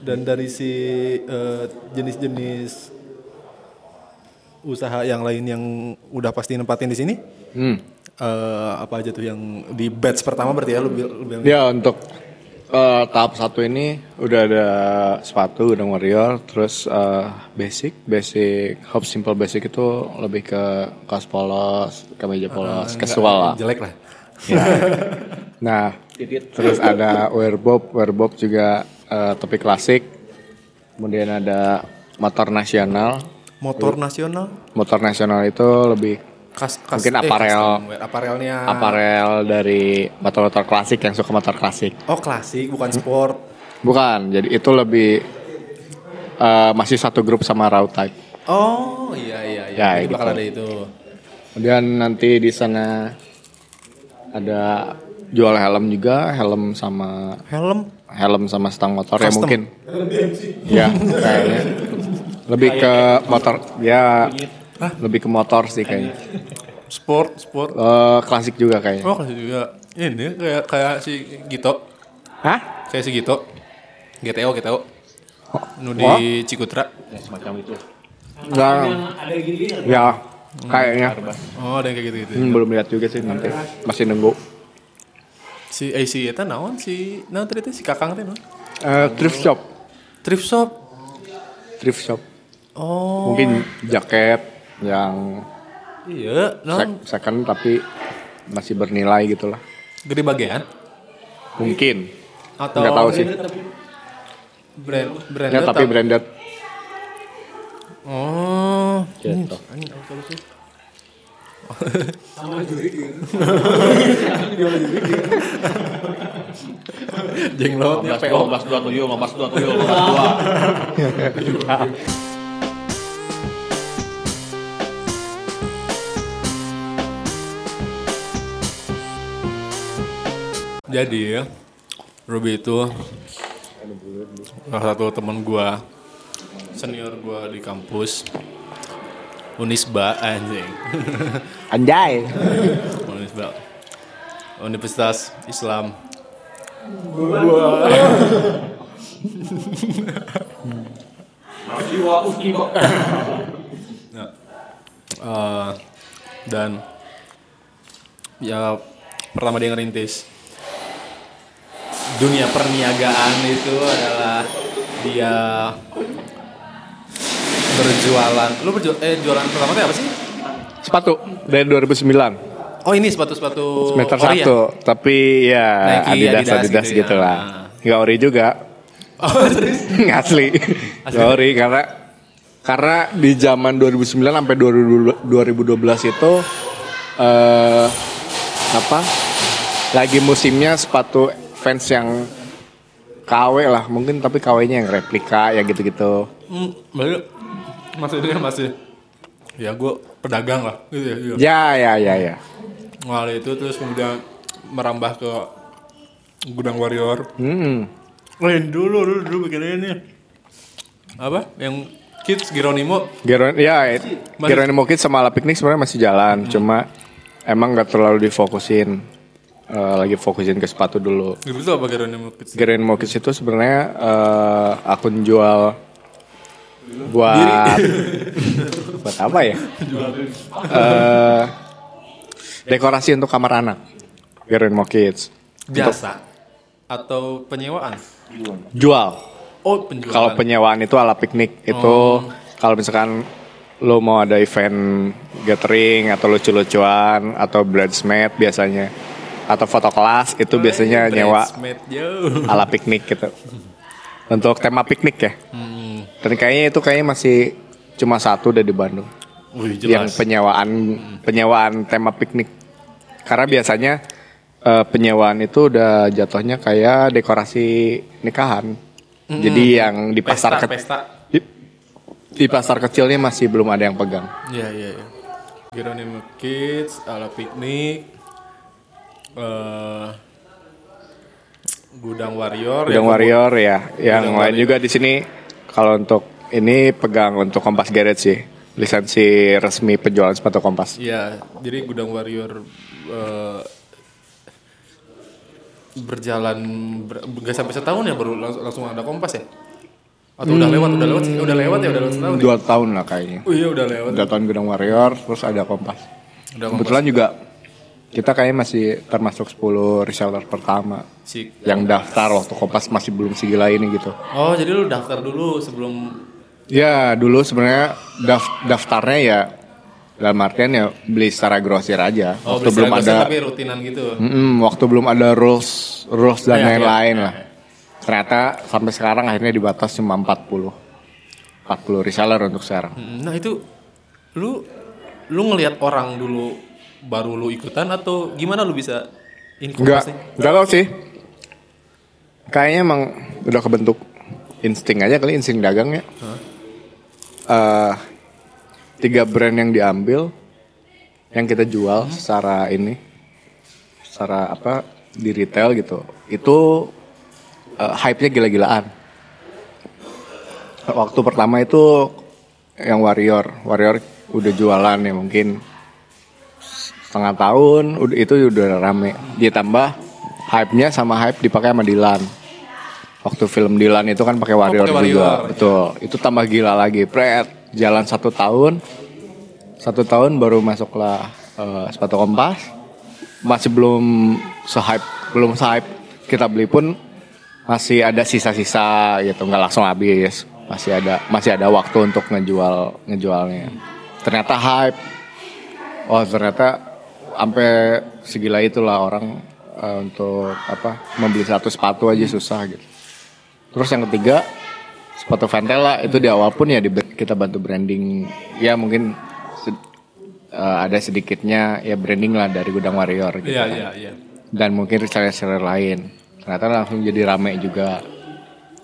Dan dari si eh, jenis-jenis usaha yang lain yang udah pasti nempatin di sini, Hmm. eh, apa aja tuh yang di batch pertama berarti ya lu, lu bilang? Ya untuk eh, tahap satu ini udah ada sepatu udah warrior, terus eh, basic, basic, hop simple basic itu lebih ke kaos polos, kemeja polos, casual lah. Jelek lah. Ya. Nah, terus ada wearbob, wearbob juga eh, topi klasik. Kemudian ada motor nasional. Motor nasional, Motor nasional itu lebih kas, kas Mungkin aparel. custom wear. aparelnya. aparel dari motor-motor klasik yang suka motor klasik. Oh klasik, bukan sport. Bukan, jadi itu lebih eh, masih satu grup sama raw type. Oh iya iya iya. Ya, gitu. bakal ada itu. Kemudian nanti di sana ada jual helm juga, helm sama Helm. helm sama stang motor ya Custom. mungkin. Ya, kayaknya. Lebih ke motor, ya lebih ke motor sih kayaknya. Sport, sport. Eh, klasik juga kayaknya. Oh klasik juga. Ini kayak kayak si Gito. Hah? Kayak si Gito. GTO, GTO. Nu Wah. di Cikutra. Ya, semacam itu. Enggak. Ada gini Ya, kayaknya. Oh, ada yang kayak gitu-gitu. Hmm, belum lihat juga sih nanti. Masih nunggu. Si eh si eta naon si naon tadi teh si Kakang teh naon? Eh, thrift shop, Thrift shop. thrift shop. Oh. Mungkin jaket yang Iya, naon sek- second tapi masih bernilai gitu lah. gede bagian Mungkin. atau Nggak tahu sih. brand brand Ya tapi branded. Oh. Gitu. Anjing, apa lu sih? Jenglotnya 15 PO. 12 27 15 27 15 Jadi ya, Ruby itu salah satu teman gua, senior gua di kampus, Unisba anjing, Anjay. Unisba, Universitas Islam. Nah, eh, dan ya pertama dia ngerintis dunia perniagaan itu adalah dia berjualan. Lu berjualan eh jualan pertama tuh apa sih? Sepatu dari 2009. Oh ini sepatu-sepatu Semester ori ya? satu, tapi ya Nike, Adidas, Adidas Adidas, gitu ya. gitu, lah. Nggak ori juga, Oh serius? nggak asli. Nggak ori karena karena di zaman 2009 sampai 2012 itu eh apa? Lagi musimnya sepatu fans yang KW lah, mungkin tapi KW-nya yang replika ya gitu-gitu. Hmm, maksudnya masih dia masih ya gue pedagang lah gitu ya. Gitu. Ya ya ya ya. Awal itu terus kemudian merambah ke gudang warrior. Hmm. Yang dulu dulu dulu bikin ini. Apa? Yang Kids Geronimo. Geron ya Masih- Geronimo Kids sama ala piknik sebenarnya masih jalan, cuma emang nggak terlalu difokusin. Eh, lagi fokusin ke sepatu dulu. Itu apa Geronimo Kids? Geronimo Kids itu sebenarnya eh, akun jual buat buat apa ya? Eh, dekorasi untuk kamar anak. Geronimo Kids. Jasa atau penyewaan? Jual. Oh, penjualan. Kalau penyewaan itu ala piknik itu kalau misalkan lo mau ada event gathering atau lucu-lucuan atau bridesmaid biasanya atau foto kelas itu biasanya nyewa yo. ala piknik gitu. Untuk tema piknik ya. Hmm. Dan kayaknya itu kayaknya masih cuma satu deh di Bandung. Wih, Yang jelas. penyewaan penyewaan tema piknik. Karena biasanya eh, penyewaan itu udah jatuhnya kayak dekorasi nikahan. Jadi yang di pesta, pasar ke- pesta. di, di pasar kecilnya masih belum ada yang pegang. Iya, iya, iya. Geronimo Kids, ala piknik. eh Gudang Warrior. Gudang yang Warrior ya, yang Gudang lain Warrior. juga di sini kalau untuk ini pegang untuk Kompas Garage sih, lisensi resmi penjualan sepatu Kompas. Iya, jadi Gudang Warrior eh, berjalan ber- sampai setahun ya baru langsung, langsung ada kompas ya? Atau udah lewat, udah lewat, sih? udah lewat ya, udah lewat setahun. ya? Dua tahun lah kayaknya. Oh iya udah lewat. Dua tahun Gudang Warrior, terus ada Kompas. Udah Kebetulan juga kita kayaknya masih termasuk 10 reseller pertama Si- yang daftar waktu Kompas masih belum segila ini gitu. Oh jadi lu daftar dulu sebelum Ya dulu sebenarnya daf- daftarnya ya dalam artian ya beli secara grosir aja. oh waktu beli belum ada tapi rutinan gitu. Mm-mm, waktu belum ada rules rules dan Iya, iya, lain-lain lah. Ternyata sampai sekarang akhirnya dibatas cuma 40. 40 reseller untuk sekarang. Nah itu lu lu ngelihat orang dulu baru lu ikutan atau gimana lu bisa Enggak, enggak tahu sih. Kayaknya emang udah kebentuk insting aja kali insting dagang ya. Eh, tiga brand yang diambil, yang kita jual secara ini, secara apa di retail gitu, itu eh, hype-nya gila-gilaan. Waktu pertama itu yang Warrior, Warrior udah jualan ya mungkin setengah tahun itu udah rame. Dia tambah hype-nya sama hype dipakai sama Dilan waktu film Dilan itu kan pakai Warrior, pakai Warrior. juga betul. Itu tambah gila lagi. Pret jalan satu tahun. Satu tahun baru masuklah eh, sepatu kompas. Masih belum se-hype belum se-hype kita beli pun masih ada sisa-sisa gitu. Nggak langsung habis. Masih ada masih ada waktu untuk ngejual ngejualnya. Ternyata hype. Oh ternyata sampai segila itulah orang eh, untuk apa membeli satu sepatu aja susah gitu. Terus yang ketiga sepatu Ventela itu di awal pun ya di- kita bantu branding. Ya mungkin eh, ada sedikitnya ya branding lah dari gudang warrior gitu Iya kan. iya iya. dan mungkin reseller-reseller lain. Ternyata langsung jadi rame juga.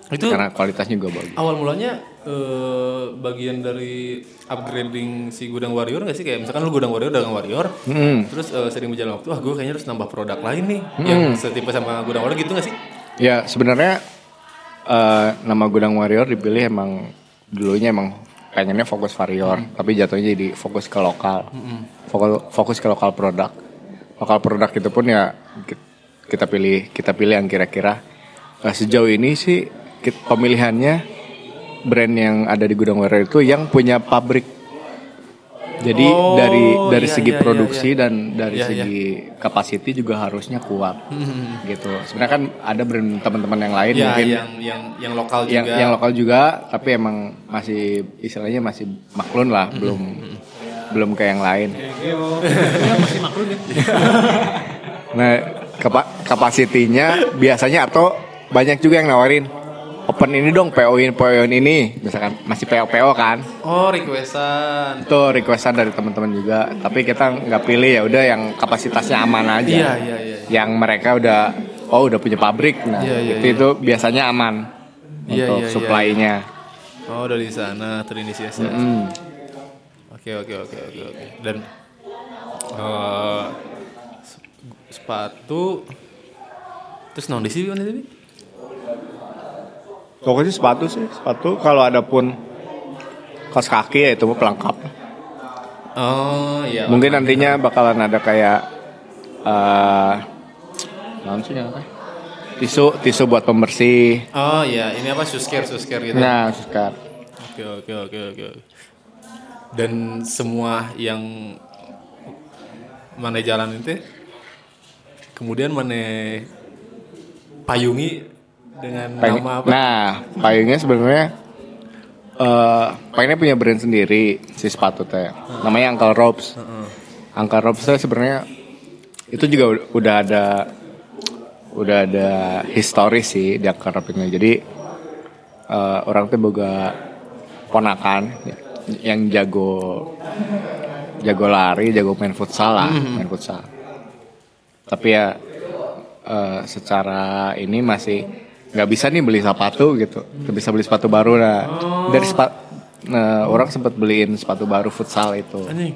Itu karena kualitasnya juga bagus. awal mulanya eh, bagian dari upgrading si gudang warrior nggak sih? Kayak misalkan lu gudang warrior dagang warrior Hmm. terus eh, sering berjalan waktu ah gue kayaknya harus nambah produk lain nih yang setipe sama gudang warrior gitu nggak sih? Ya sebenarnya eh, nama Gudang Warrior dipilih emang dulunya emang pengennya fokus warrior, tapi jatuhnya jadi fokus ke lokal, fokus fokus ke lokal produk. Lokal produk itu pun ya ki- kita pilih kita pilih yang kira-kira sejauh ini sih pemilihannya brand yang ada di Gudang Warrior itu yang punya pabrik. Jadi Oh, dari dari iya, segi iya, iya, produksi dan dari Iya, iya. segi capacity juga harusnya kuat gitu. Sebenarnya kan ada brand teman-teman yang lain ya mungkin yang yang yang lokal yang juga yang lokal juga, tapi emang masih istilahnya masih maklun lah, belum belum kayak yang lain. Nah, kapa- kapasitinya biasanya atau banyak juga yang nawarin open ini dong PO-in PO-in ini misalkan masih PO-PO kan oh requestan itu requestan dari teman-teman juga tapi kita nggak pilih ya udah yang kapasitasnya aman aja Iya, iya, iya. yang mereka udah oh udah punya pabrik nah Iya, iya, itu itu biasanya aman Iya, untuk iya, iya. supply-nya oh dari sana terinisiasi Hmm. Oke oke oke oke oke. Dan sep- sepatu terus non di sini? Pokoknya sepatu sih sepatu. Kalau ada pun kaos kaki ya itu pelengkap. Oh iya. mungkin nantinya bakalan ada kayak eh naon sih tisu tisu buat pembersih. Oh iya, ini apa? Shoe care gitu. nah suka Oke oke oke oke. Dan semua yang mana jalan itu kemudian mana payungi dengan Payung- nama apa? Nah, payungnya sebenarnya eh payungnya punya brand sendiri si sepatu teh. Namanya Uncle Robs. Uncle Robs teh sebenarnya itu juga ud- udah ada udah ada historis sih di Uncle Robs ini. Jadi eh, orang tuh boga ponakan yang jago jago lari, jago main futsal lah, main futsal. Tapi ya eh, secara ini masih nggak bisa nih beli sepatu gitu. Nggak bisa beli sepatu baru nah dari sepatu orang sempat beliin sepatu baru futsal itu. Anjing.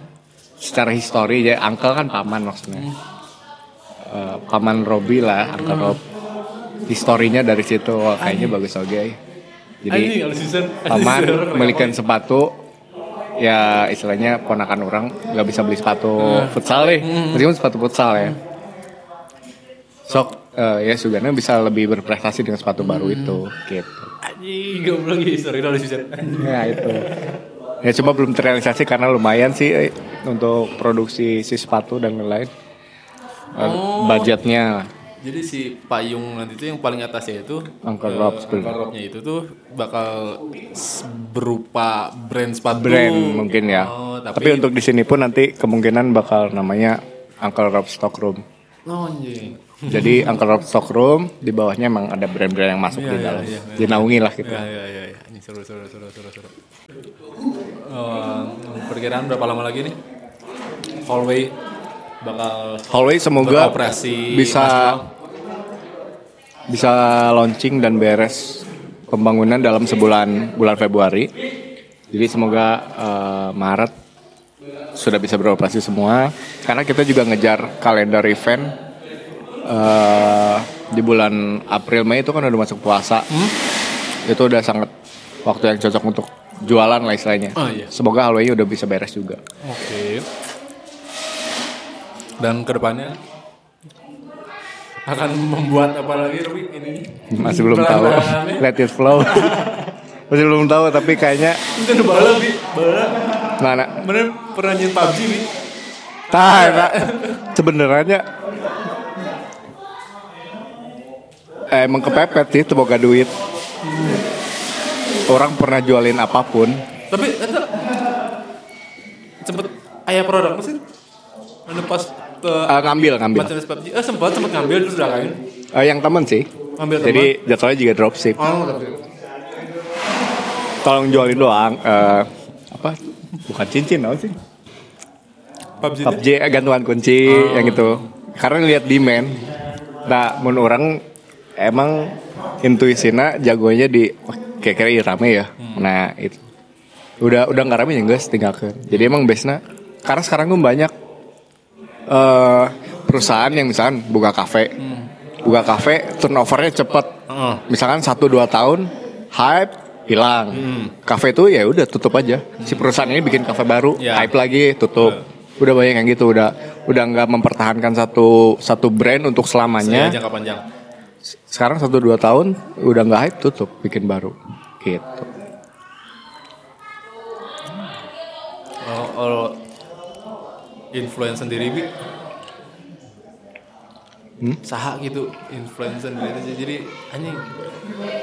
secara histori ya uncle kan paman maksudnya. Eh, paman Robi lah uncle Rob. Historinya dari situ. Wah, kayaknya bagus oke. Jadi Anjing, kalau season. paman belikan sepatu ya istilahnya ponakan orang nggak bisa beli sepatu futsal nih. Meskipun sepatu futsal ya. Sok eh, ya Sugana bisa lebih berprestasi dengan sepatu baru itu gitu. Anjing, goblok ya sorry kalau season. ya itu. Ya cuma belum terrealisasi karena lumayan sih eh, untuk produksi si sepatu dan lain-lain. Eh, budgetnya. Jadi si payung nanti itu yang paling atasnya itu Uncle eh, Rob Robnya itu tuh bakal berupa brand sepatu. brand mungkin ya. Oh, tapi, tapi, untuk di sini pun nanti kemungkinan bakal namanya Uncle Rob Stockroom Oh, anjing. Jadi Uncle Rob Stockroom di bawahnya emang ada brand-brand yang masuk Iya, di iya, dalam. iya, iya. Dinaungi lah gitu. Ya, ya, ya, ya. Ini seru, seru, seru, seru, seru. Eh, perkiraan berapa lama lagi nih? Hallway bakal Hallway semoga beroperasi bisa bisa launching dan beres pembangunan dalam sebulan bulan Februari. Jadi semoga eh, Maret sudah bisa beroperasi semua. Karena kita juga ngejar kalender event eh, di bulan April Mei itu kan udah masuk puasa. Itu udah sangat waktu yang cocok untuk jualan lah istilahnya. Oh, iya. Semoga Hallway udah bisa beres juga. Oke. Dan ke depannya akan membuat apa lagi Ruby ini? Masih belum tahu. Let it flow. Masih belum tahu tapi kayaknya Itu udah bala bi, bala. nah, nah, Bener pernah nyin PUBG bi? Tah, eta. sebenarnya eh, emang kepepet sih boga duit. Orang pernah jualin apa pun, Tapi itu sempet ayah produk mesin. Anu pas eh, ngambil ngambil. PUBG, eh sempat sempat ngambil terus udah kain. Eh, yang temen sih. Ngambil Jadi jadwalnya juga dropship. Oh, tapi Tolong jualin doang. eh, apa? Bukan cincin, apa sih? PUBG? PUBG gantungan kunci yang itu. Karena lihat demand. Nah, mun orang emang intuisinya jagonya di kayak kira rame ya. Nah, itu. Udah udah nggak rame ya guys, tinggalkan. Jadi emang biasanya karena sekarang gue banyak eh perusahaan yang misalkan buka kafe. Buka kafe turnovernya cepet. Heeh. Misalkan 1 2 tahun hype hilang. Kafe itu ya udah tutup aja. Si perusahaan ini bikin kafe baru, Ya. hype lagi tutup. Udah banyak yang gitu, udah udah nggak mempertahankan satu satu brand untuk Ya, selamanya. jangka panjang. Sekarang satu dua tahun udah nggak hype tutup, bikin baru. Gitu. Oh, kalau influence sendiri bi Hmm? saha gitu influence sendiri aja jadi anjing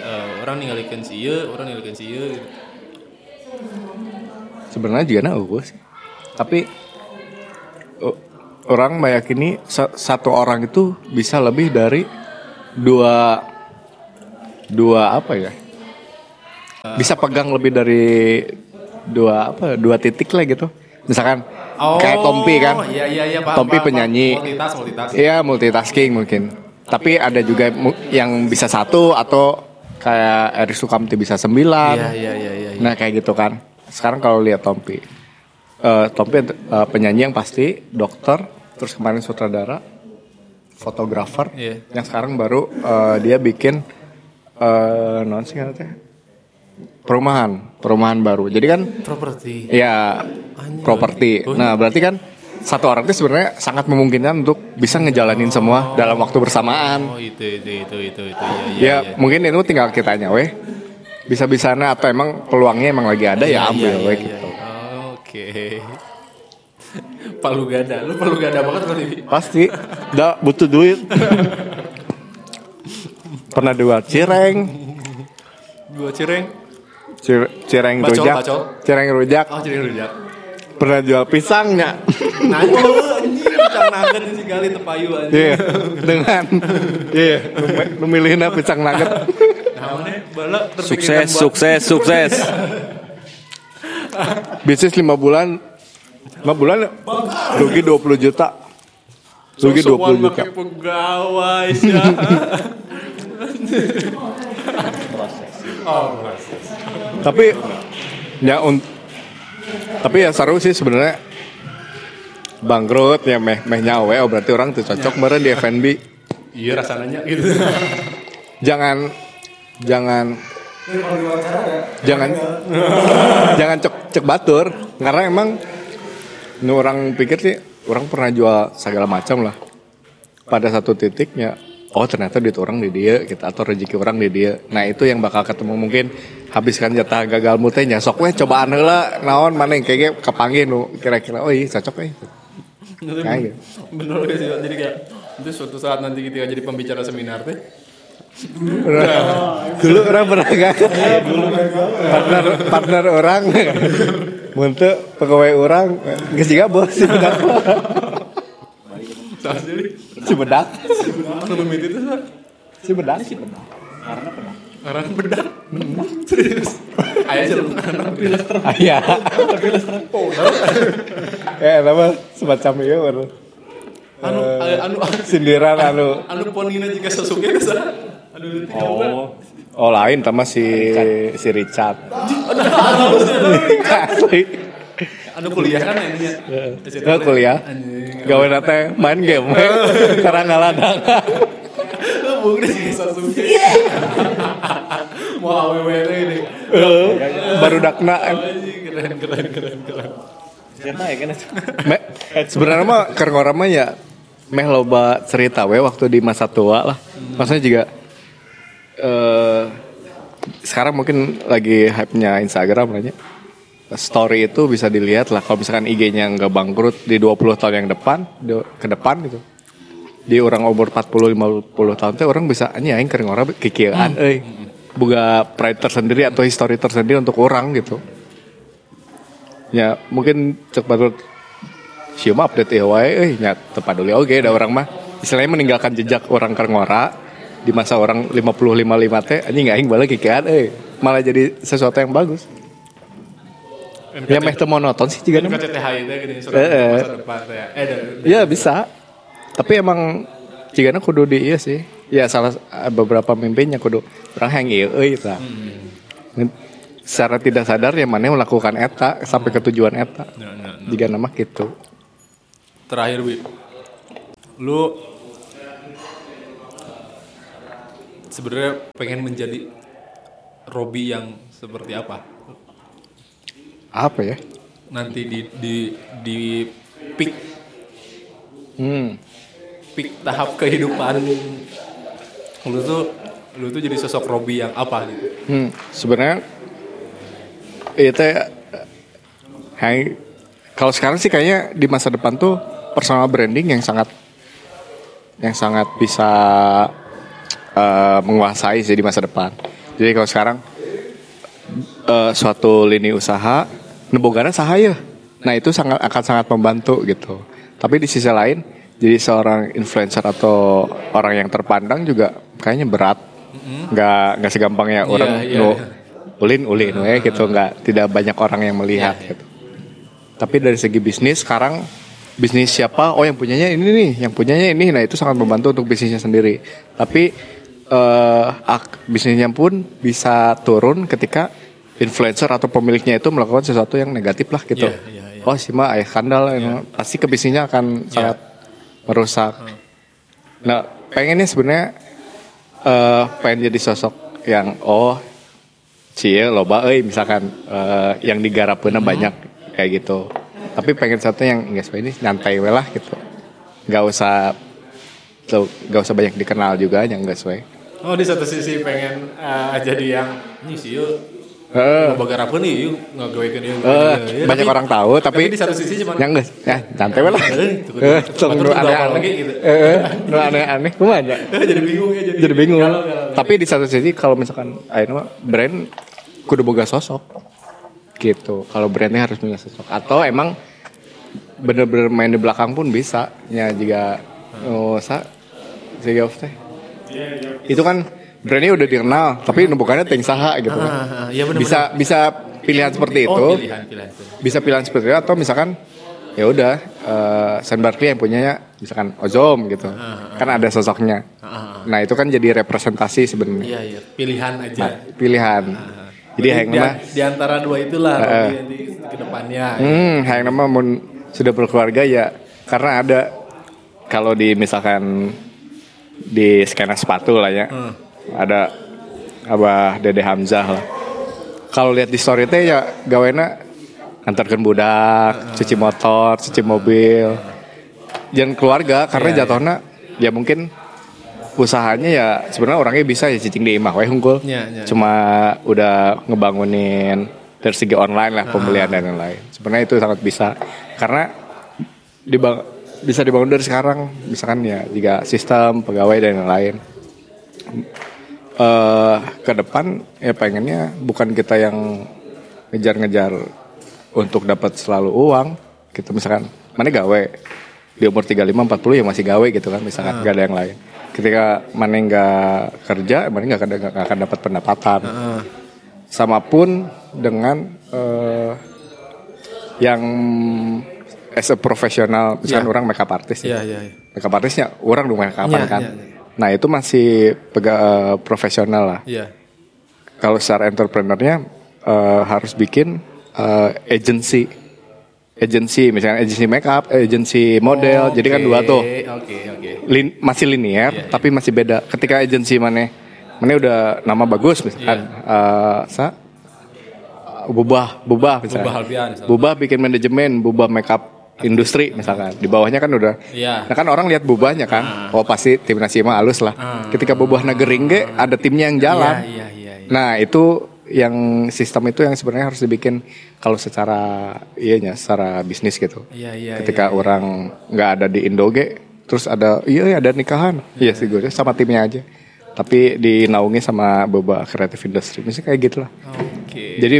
eh, orang ninggalikeun si ieu orang ninggalikeun si ieu gitu. Sebenarnya juga nah gue sih. Tapi o- orang meyakini sa- satu orang itu bisa lebih dari dua dua apa ya? Bisa pegang lebih dari dua apa? Dua titik lah gitu. Misalkan kayak Tompi kan. iya iya iya paham, Tompi paham, penyanyi. multitask multitask Iya multitasking mungkin. Tapi ada juga yang bisa satu atau kayak Eri Sukamti bisa sembilan. iya iya iya iya iya. Nah kayak gitu kan. Sekarang kalau lihat Tompi, eh Tompi eh, penyanyi yang pasti, dokter, terus kemarin sutradara, fotografer, Iya. yang sekarang baru eh, dia bikin eh non sih katanya? perumahan, perumahan baru. Jadi kan properti ya properti. Oh, Nah berarti kan satu orang itu sebenarnya sangat memungkinkan untuk bisa ngejalanin semua dalam waktu bersamaan. oh itu itu itu itu itu iya iya ya iya. mungkin itu tinggal kitanya weh bisa-bisanya atau emang peluangnya emang lagi ada Iya, ya ambil iya, weh iya, gitu iya. oke palu gada lu palu gada banget berarti Bi. pasti udah butuh duit pernah jual cireng, Dua cireng. cir- cireng Bacol, rujak, bacol. cireng rujak, Oh cireng rujak. pernah jual pisangnya. Nah itu anjing pisang nugget si kali tepayu anjing. Iya, dengan iya, nu milihna pisang nugget. Bala terpikirkan Sukses, buat- sukses, sukses. Bisnis 5 bulan 5 bulan rugi 20 juta. Rugi Sosokan 20 juta. pegawai. Tapi ya un tapi ya seru sih sebenarnya bangkrut ya meh meh nyawe oh berarti orang tuh cocok meren di F&B Iya rasanya gitu. jangan jangan jangan jangan cek cek batur karena emang ini orang pikir sih orang pernah jual segala macam lah. Pada satu titiknya oh ternyata duit orang di dia kita atau rezeki orang di dia. Nah itu yang bakal ketemu mungkin habiskan jatah gagal mutenya sok weh cobaan heula naon mana yang kayaknya kepanggil nu kira-kira oh iya cocok weh kayak gitu. Bener gak sih? Jadi kayak itu suatu saat nanti kita jadi pembicara seminar teh. dulu orang pernah gak? Partner partner orang Muntah pegawai orang Gak sih gak bos Si bedak Saat jadi Si bedak anu itu Sa. Si bedak orang bedak. Serius. Ayah. Iya Eh nama semacam itu baru Anu anu anu Sindiran anu anu ponina jika Sasuke bisa. Aduh, Oh. Oh lain sama si si Richard. Asli anu kuliah kan ininya. Gak kuliah. Gawe nate main game. Karena ngaladang. Bung deh si Sasuke. Mau awewe ini. Baru dakna Anjing, Keren keren keren keren. Me, sebenarnya mah keur ngorang mah ya meh loba cerita we waktu di masa tua lah. Maksudnya juga eh sekarang mungkin lagi hype-nya Instagram lah ya. Story itu bisa dilihat lah kalau misalkan IG-nya nggak bangkrut di 20 tahun yang depan, di- ke depan gitu. Di orang umur 40 50 tahun teh orang bisa anjing aing keur ngorang kikieuan euy. Boga pride tersendiri atau history tersendiri untuk orang gitu ya mungkin cek baru siapa update ya wae euy nya teu paduli oge da orang mah istilahnya meninggalkan jejak orang kerngora di masa orang 50 55 teh anjing aing balik kikian euy malah jadi sesuatu yang bagus ya meh monoton sih juga Kan. KCTH itu gini Eh, eh. masa depan teh. Eh ya bisa tapi emang jika kudu di iya sih ya salah beberapa mimpinya kudu orang yang iya euy tah secara tidak sadar ya mana melakukan eta sampai ke tujuan eta Nah, nah, nah. jika nama gitu Terakhir, Wi. Lu sebenarnya pengen menjadi Robi yang seperti apa? apa ya Nanti di di di peak hmm. peak tahap kehidupan lu tuh lu tuh jadi sosok Robi yang apa gitu? Hmm, sebenarnya itu hai kalau sekarang sih kayaknya di masa depan tuh personal branding yang sangat yang sangat bisa eh, menguasai sih di masa depan. Jadi kalau sekarang eh, suatu lini usaha nebogana sahaya. Nah, itu sangat akan sangat membantu gitu. Tapi di sisi lain jadi seorang influencer atau orang yang terpandang juga kayaknya berat. Nggak nggak segampangnya Iya, orang iya, nu iya. ulin ulin we gitu nggak tidak banyak orang yang melihat Iya, iya. gitu. Tapi dari segi bisnis sekarang bisnis siapa? Oh yang punyanya ini nih, yang punyanya ini. Nah itu sangat membantu untuk bisnisnya sendiri. Tapi eh ak- bisnisnya pun bisa turun ketika influencer atau pemiliknya itu melakukan sesuatu yang negatif lah gitu. Iya, iya, iya. Oh si mah ayah kandal, emang pasti ke bisnisnya akan sangat merusak. Nah pengennya sebenarnya eh pengen jadi sosok yang oh cie loba euy misalkan eh, yang digarapkeun banyak kayak gitu. Tapi pengen satu yang enggak ini nyantai we lah gitu. Enggak usah tuh enggak usah banyak dikenal juga yang enggak sesuai. Oh di satu sisi pengen eh, jadi yang ini sih yuk Heeh. mau bagarapan nih yuk nggak yuk. Eh, Ya, banyak tapi- orang tahu tapi, tapi di satu sisi cuman yang enggak ya we lah. Eh, Eh, nu dibawa aneh-aneh. gitu. Eh, nu aneh-aneh kumaha nya? jadi bingung ya jadi, Jadi bingung. Galau, galau. tapi di satu sisi kalau misalkan ayo brand kudu boga sosok gitu kalau brandnya harus punya sosok atau emang bener-bener main di belakang pun bisa ya jika oh sa sehingga teh itu kan brandnya udah dikenal tapi bukannya ting saha gitu kan. Ah, ah, iya bisa bisa pilihan seperti itu. Oh, pilihan, pilihan. bisa pilihan seperti itu atau misalkan ya udah eh Sam Barkley yang punyanya misalkan Ozom gitu. Kan ada sosoknya. Nah itu kan jadi representasi sebenarnya. Iya, iya. Pilihan aja. pilihan. Jadi yang di, nama di antara dua itulah Robi nanti ke depannya. hmm yang nama mun sudah berkeluarga ya karena ada kalau di misalkan di skena sepatu lah ya. Ada abah Dede Hamzah lah. Kalau lihat di story teh ya gawena antarkan budak cuci motor cuci mobil. Jangan keluarga karena jatuhnya ya mungkin usahanya ya sebenarnya orangnya bisa ya cicing di imah we unggul Iya, iya. cuma udah ngebangunin dari segi online lah pembelian dan lain-lain. Sebenarnya itu sangat bisa. Karena dibang bisa dibangun dari sekarang. Misalkan ya jika sistem pegawai dan lain-lain. Eh ke depan ya pengennya bukan kita yang ngejar-ngejar untuk dapat selalu uang gitu. Misalkan mana gawe? Di umur 35 40 ya masih gawe gitu kan. Misalkan gak ada yang lain. Ketika mana nggak kerja mana nggak akan nggak akan dapat pendapatan. Sama pun dengan eh, yang as a profesional misalkan Ya. orang makeup artist Iya, iya, iya. makeup artistnya orang dong makeup Iya, kan iya, iya. nah itu masih pega- eh, profesional lah Iya. kalau secara entrepreneurnya eh, harus bikin eh, agency agency misalnya agency makeup agency model jadi kan dua tuh Oke, oke, oke. Lin- masih linear Iya, iya. tapi masih beda ketika agency mana mana udah nama bagus misalkan eh, sa bubah bubah misalkan Bubah bubah bikin manajemen bubah makeup industri misalkan di bawahnya kan udah Iya. nah kan orang lihat bubahnya kan oh pasti tim Nasima halus lah ketika bubahnya gering ge ada timnya yang jalan Iya, iya, iya. iya. Nah itu yang sistem itu yang sebenarnya harus dibikin kalau secara iyanya secara bisnis gitu. Iya, iya, Ketika orang nggak ada di Indoge, terus ada iya iya, ada nikahan, iya sih gue sama timnya aja. Tapi dinaungi sama beberapa kreatif industri, misalnya kayak gitulah. Oke. Jadi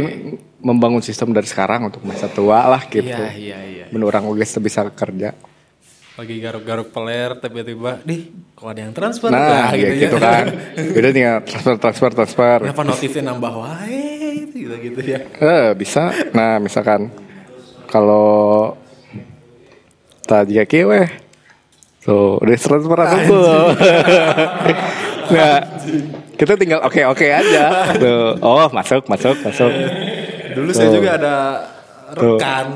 membangun sistem dari sekarang untuk masa tua lah gitu. Iya, iya, iya. Menurut orang gue bisa kerja. Lagi garuk-garuk peler tiba-tiba, "Dih, kok ada yang transfer?" Nah, ya gitu kan. Udah tinggal transfer transfer transfer. Kenapa notifnya nambah wae gitu gitu ya. Eh, bisa. Nah, misalkan kalau tadi ya weh. Tuh, udah transfer aku. nah, kita tinggal oke oke aja. Tuh, oh masuk masuk masuk. Dulu saya juga ada rekan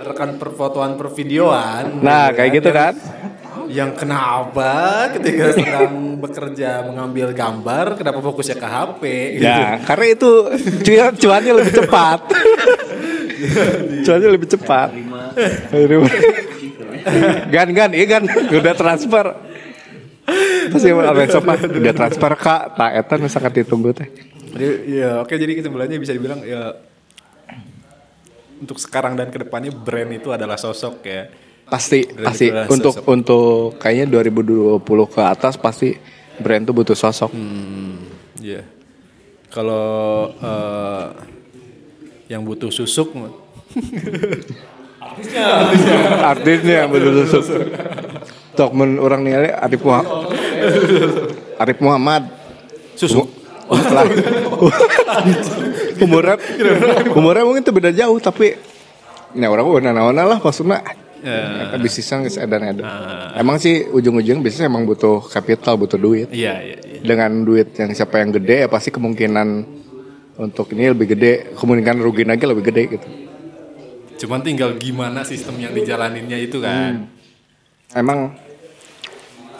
rekan perfotoan pervideoan. Nah, kayak gitu kan. Yang kenapa ketika sedang bekerja mengambil gambar, kenapa fokusnya ke HP? Gitu. Ya, karena itu cuan cuannya lebih cepat. cuannya lebih cepat. gan gan, iya gan, udah transfer. Pasti besok mah udah transfer kak, tak eta nu sangat ditunggu teh. Jadi ya oke jadi kesimpulannya bisa dibilang ya untuk sekarang dan ke depannya brand itu adalah sosok ya. Pasti, Brand pasti itu untuk sosok. untuk kayaknya 2020 ke atas pasti brand tuh butuh sosok. Iya. Kalau eh, yang butuh susuk mah. Artisnya yang butuh sosok. Tok men orang nilai Arif Muhammad. Arif Muhammad. Susuk. umurnya umurnya mungkin tuh beda jauh tapi ya orang udah naona lah maksudnya. Ya. bisnisnya nggak edan edan emang sih ujung-ujung bisnis emang butuh kapital butuh duit. Iya, iya, iya. dengan duit yang siapa yang gede ya pasti kemungkinan untuk ini lebih gede kemungkinan rugi lagi lebih gede gitu. Cuman tinggal gimana sistem yang dijalaninnya itu kan. emang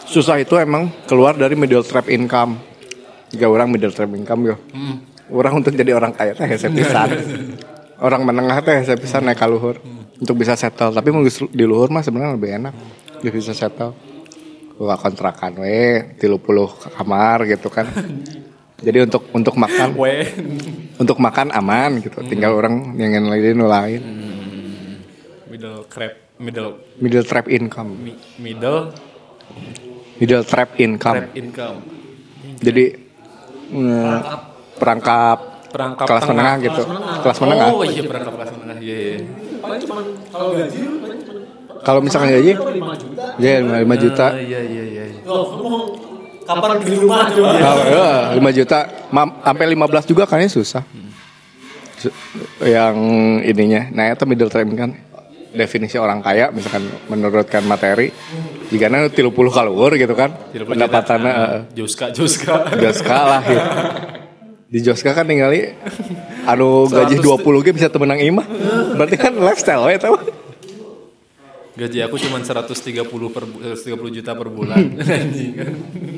susah itu emang keluar dari middle trap income. Jika orang middle trap income yo orang untuk jadi orang kaya teh saya pisan orang menengah teh saya pisan naik ke luhur. Untuk bisa settle. Tapi mau di luhur mah sebenarnya lebih enak. Lebih bisa settle. Gua kontrakan we tilu puluh kamar gitu kan. Jadi untuk untuk makan. Weh. untuk makan aman gitu. Tinggal orang yang lain lain Middle crab, middle. Middle trap income. Mi- middle? Middle trap income. Crab income. Jadi eh, perangkap Perangkap kelas tengah. menengah gitu. Kelas menengah. Oh iya perangkap kelas menengah. Iya iya. Kalau misalkan gaji, ya 5 juta. Ah, iya iya iya. Kapan beli rumah coba? Kalau ya, 5 juta, Ma- sampai 15 juga kayaknya susah. Su- Yang ininya, nah itu middle term kan definisi orang kaya misalkan menurutkan materi jika nanti 30 kalur gitu kan pendapatannya eh, Juska Juska. Jos kalah ya. Di Joska kan ningali anu gaji 20 ge bisa temenang imah. Berarti kan lifestyle eta mah. Gaji aku cuma 130 per bu- 130 juta per bulan. Anjing kan.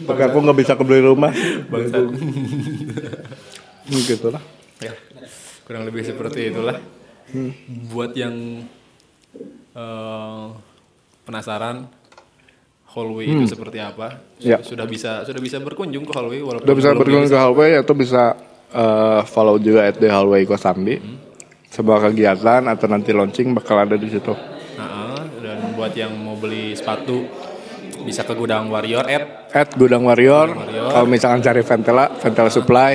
Aku nggak bisa kebeli rumah. Bangsat. gitu lah. ya. Kurang lebih seperti itulah. Buat yang eh, penasaran hallway itu seperti apa? Ya. Sudah bisa sudah bisa berkunjung ke hallway walaupun Udah bisa berkunjung ke hallway atau bisa eh, follow juga at the hallway Kosambi. Sebuah kegiatan atau nanti launching bakal ada di situ. Nah, dan buat yang mau beli sepatu bisa ke gudang Warrior at At Gudang Warrior. Warrior. Kalau misalkan cari Ventela, Ventela Supply.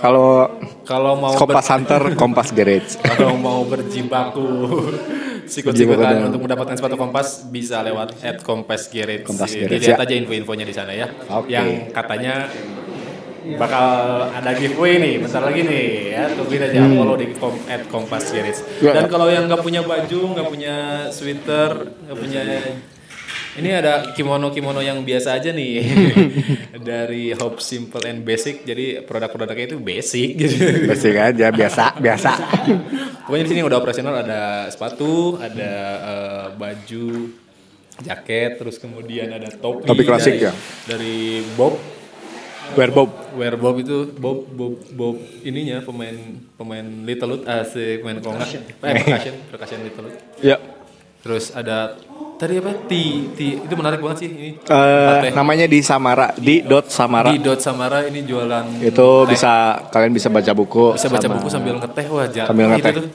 Kalau kalau mau Kompas Hunter, Kompas Garage. kalau mau berjibaku sikut-sikutan untuk mendapatkan sepatu kompas bisa lewat at kompas garage. Kompas Jadi Garage, lihat ya. aja info-infonya di sana ya. Oke. Yang katanya bakal ada giveaway nih bentar lagi nih ya tungguin aja follow di kom at kompas garage. Hmm. Ya. Dan kalau yang nggak punya baju, nggak punya sweater, nggak punya ini ada kimono-kimono yang biasa aja nih dari Hope Simple and Basic. Jadi produk-produknya itu basic gitu. Basic aja, biasa, biasa. Pokoknya di sini udah operasional ada sepatu, ada eh, baju, jaket, terus kemudian ada topi. Topi klasik dari, ya? Dari Bob, Wear Bob. Wear Bob itu Bob Bob Bob ininya pemain pemain Little Lut, ah, si pemain konga, eh percussion, percussion Little Lut. Ya. Terus ada tadi apa? Ti, ti itu menarik banget sih ini. Eh, Teh. namanya di Samara, di dot Samara. di Dot Samara ini jualan Itu teh. bisa kalian bisa baca buku. bisa baca sama- buku sambil ngeteh wah jar- Sambil itu ngeteh. tuh.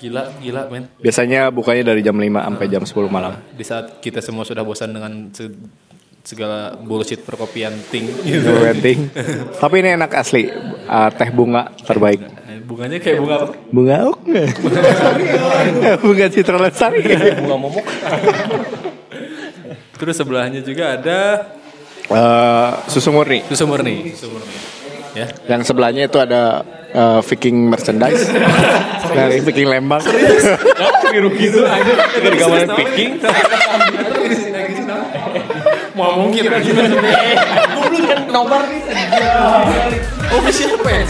Gila, gila men. Biasanya bukanya dari jam 5 sampai jam 10 malam. di saat kita semua sudah bosan dengan segala bullshit perkopian ting Itu renting. Tapi ini enak asli. Eh, teh bunga terbaik. bunganya kayak bunga apa? Bunga ok. bunga Citra Lestari. bunga momok terus sebelahnya juga ada Eh, susu murni. susu murni susu murni ya Yang sebelahnya itu ada eh, Viking merchandise dari Viking Lembang. biru gitu aja dari gambaran picking mau mungkin aja Goblok kan nomor nih. oh siapa ya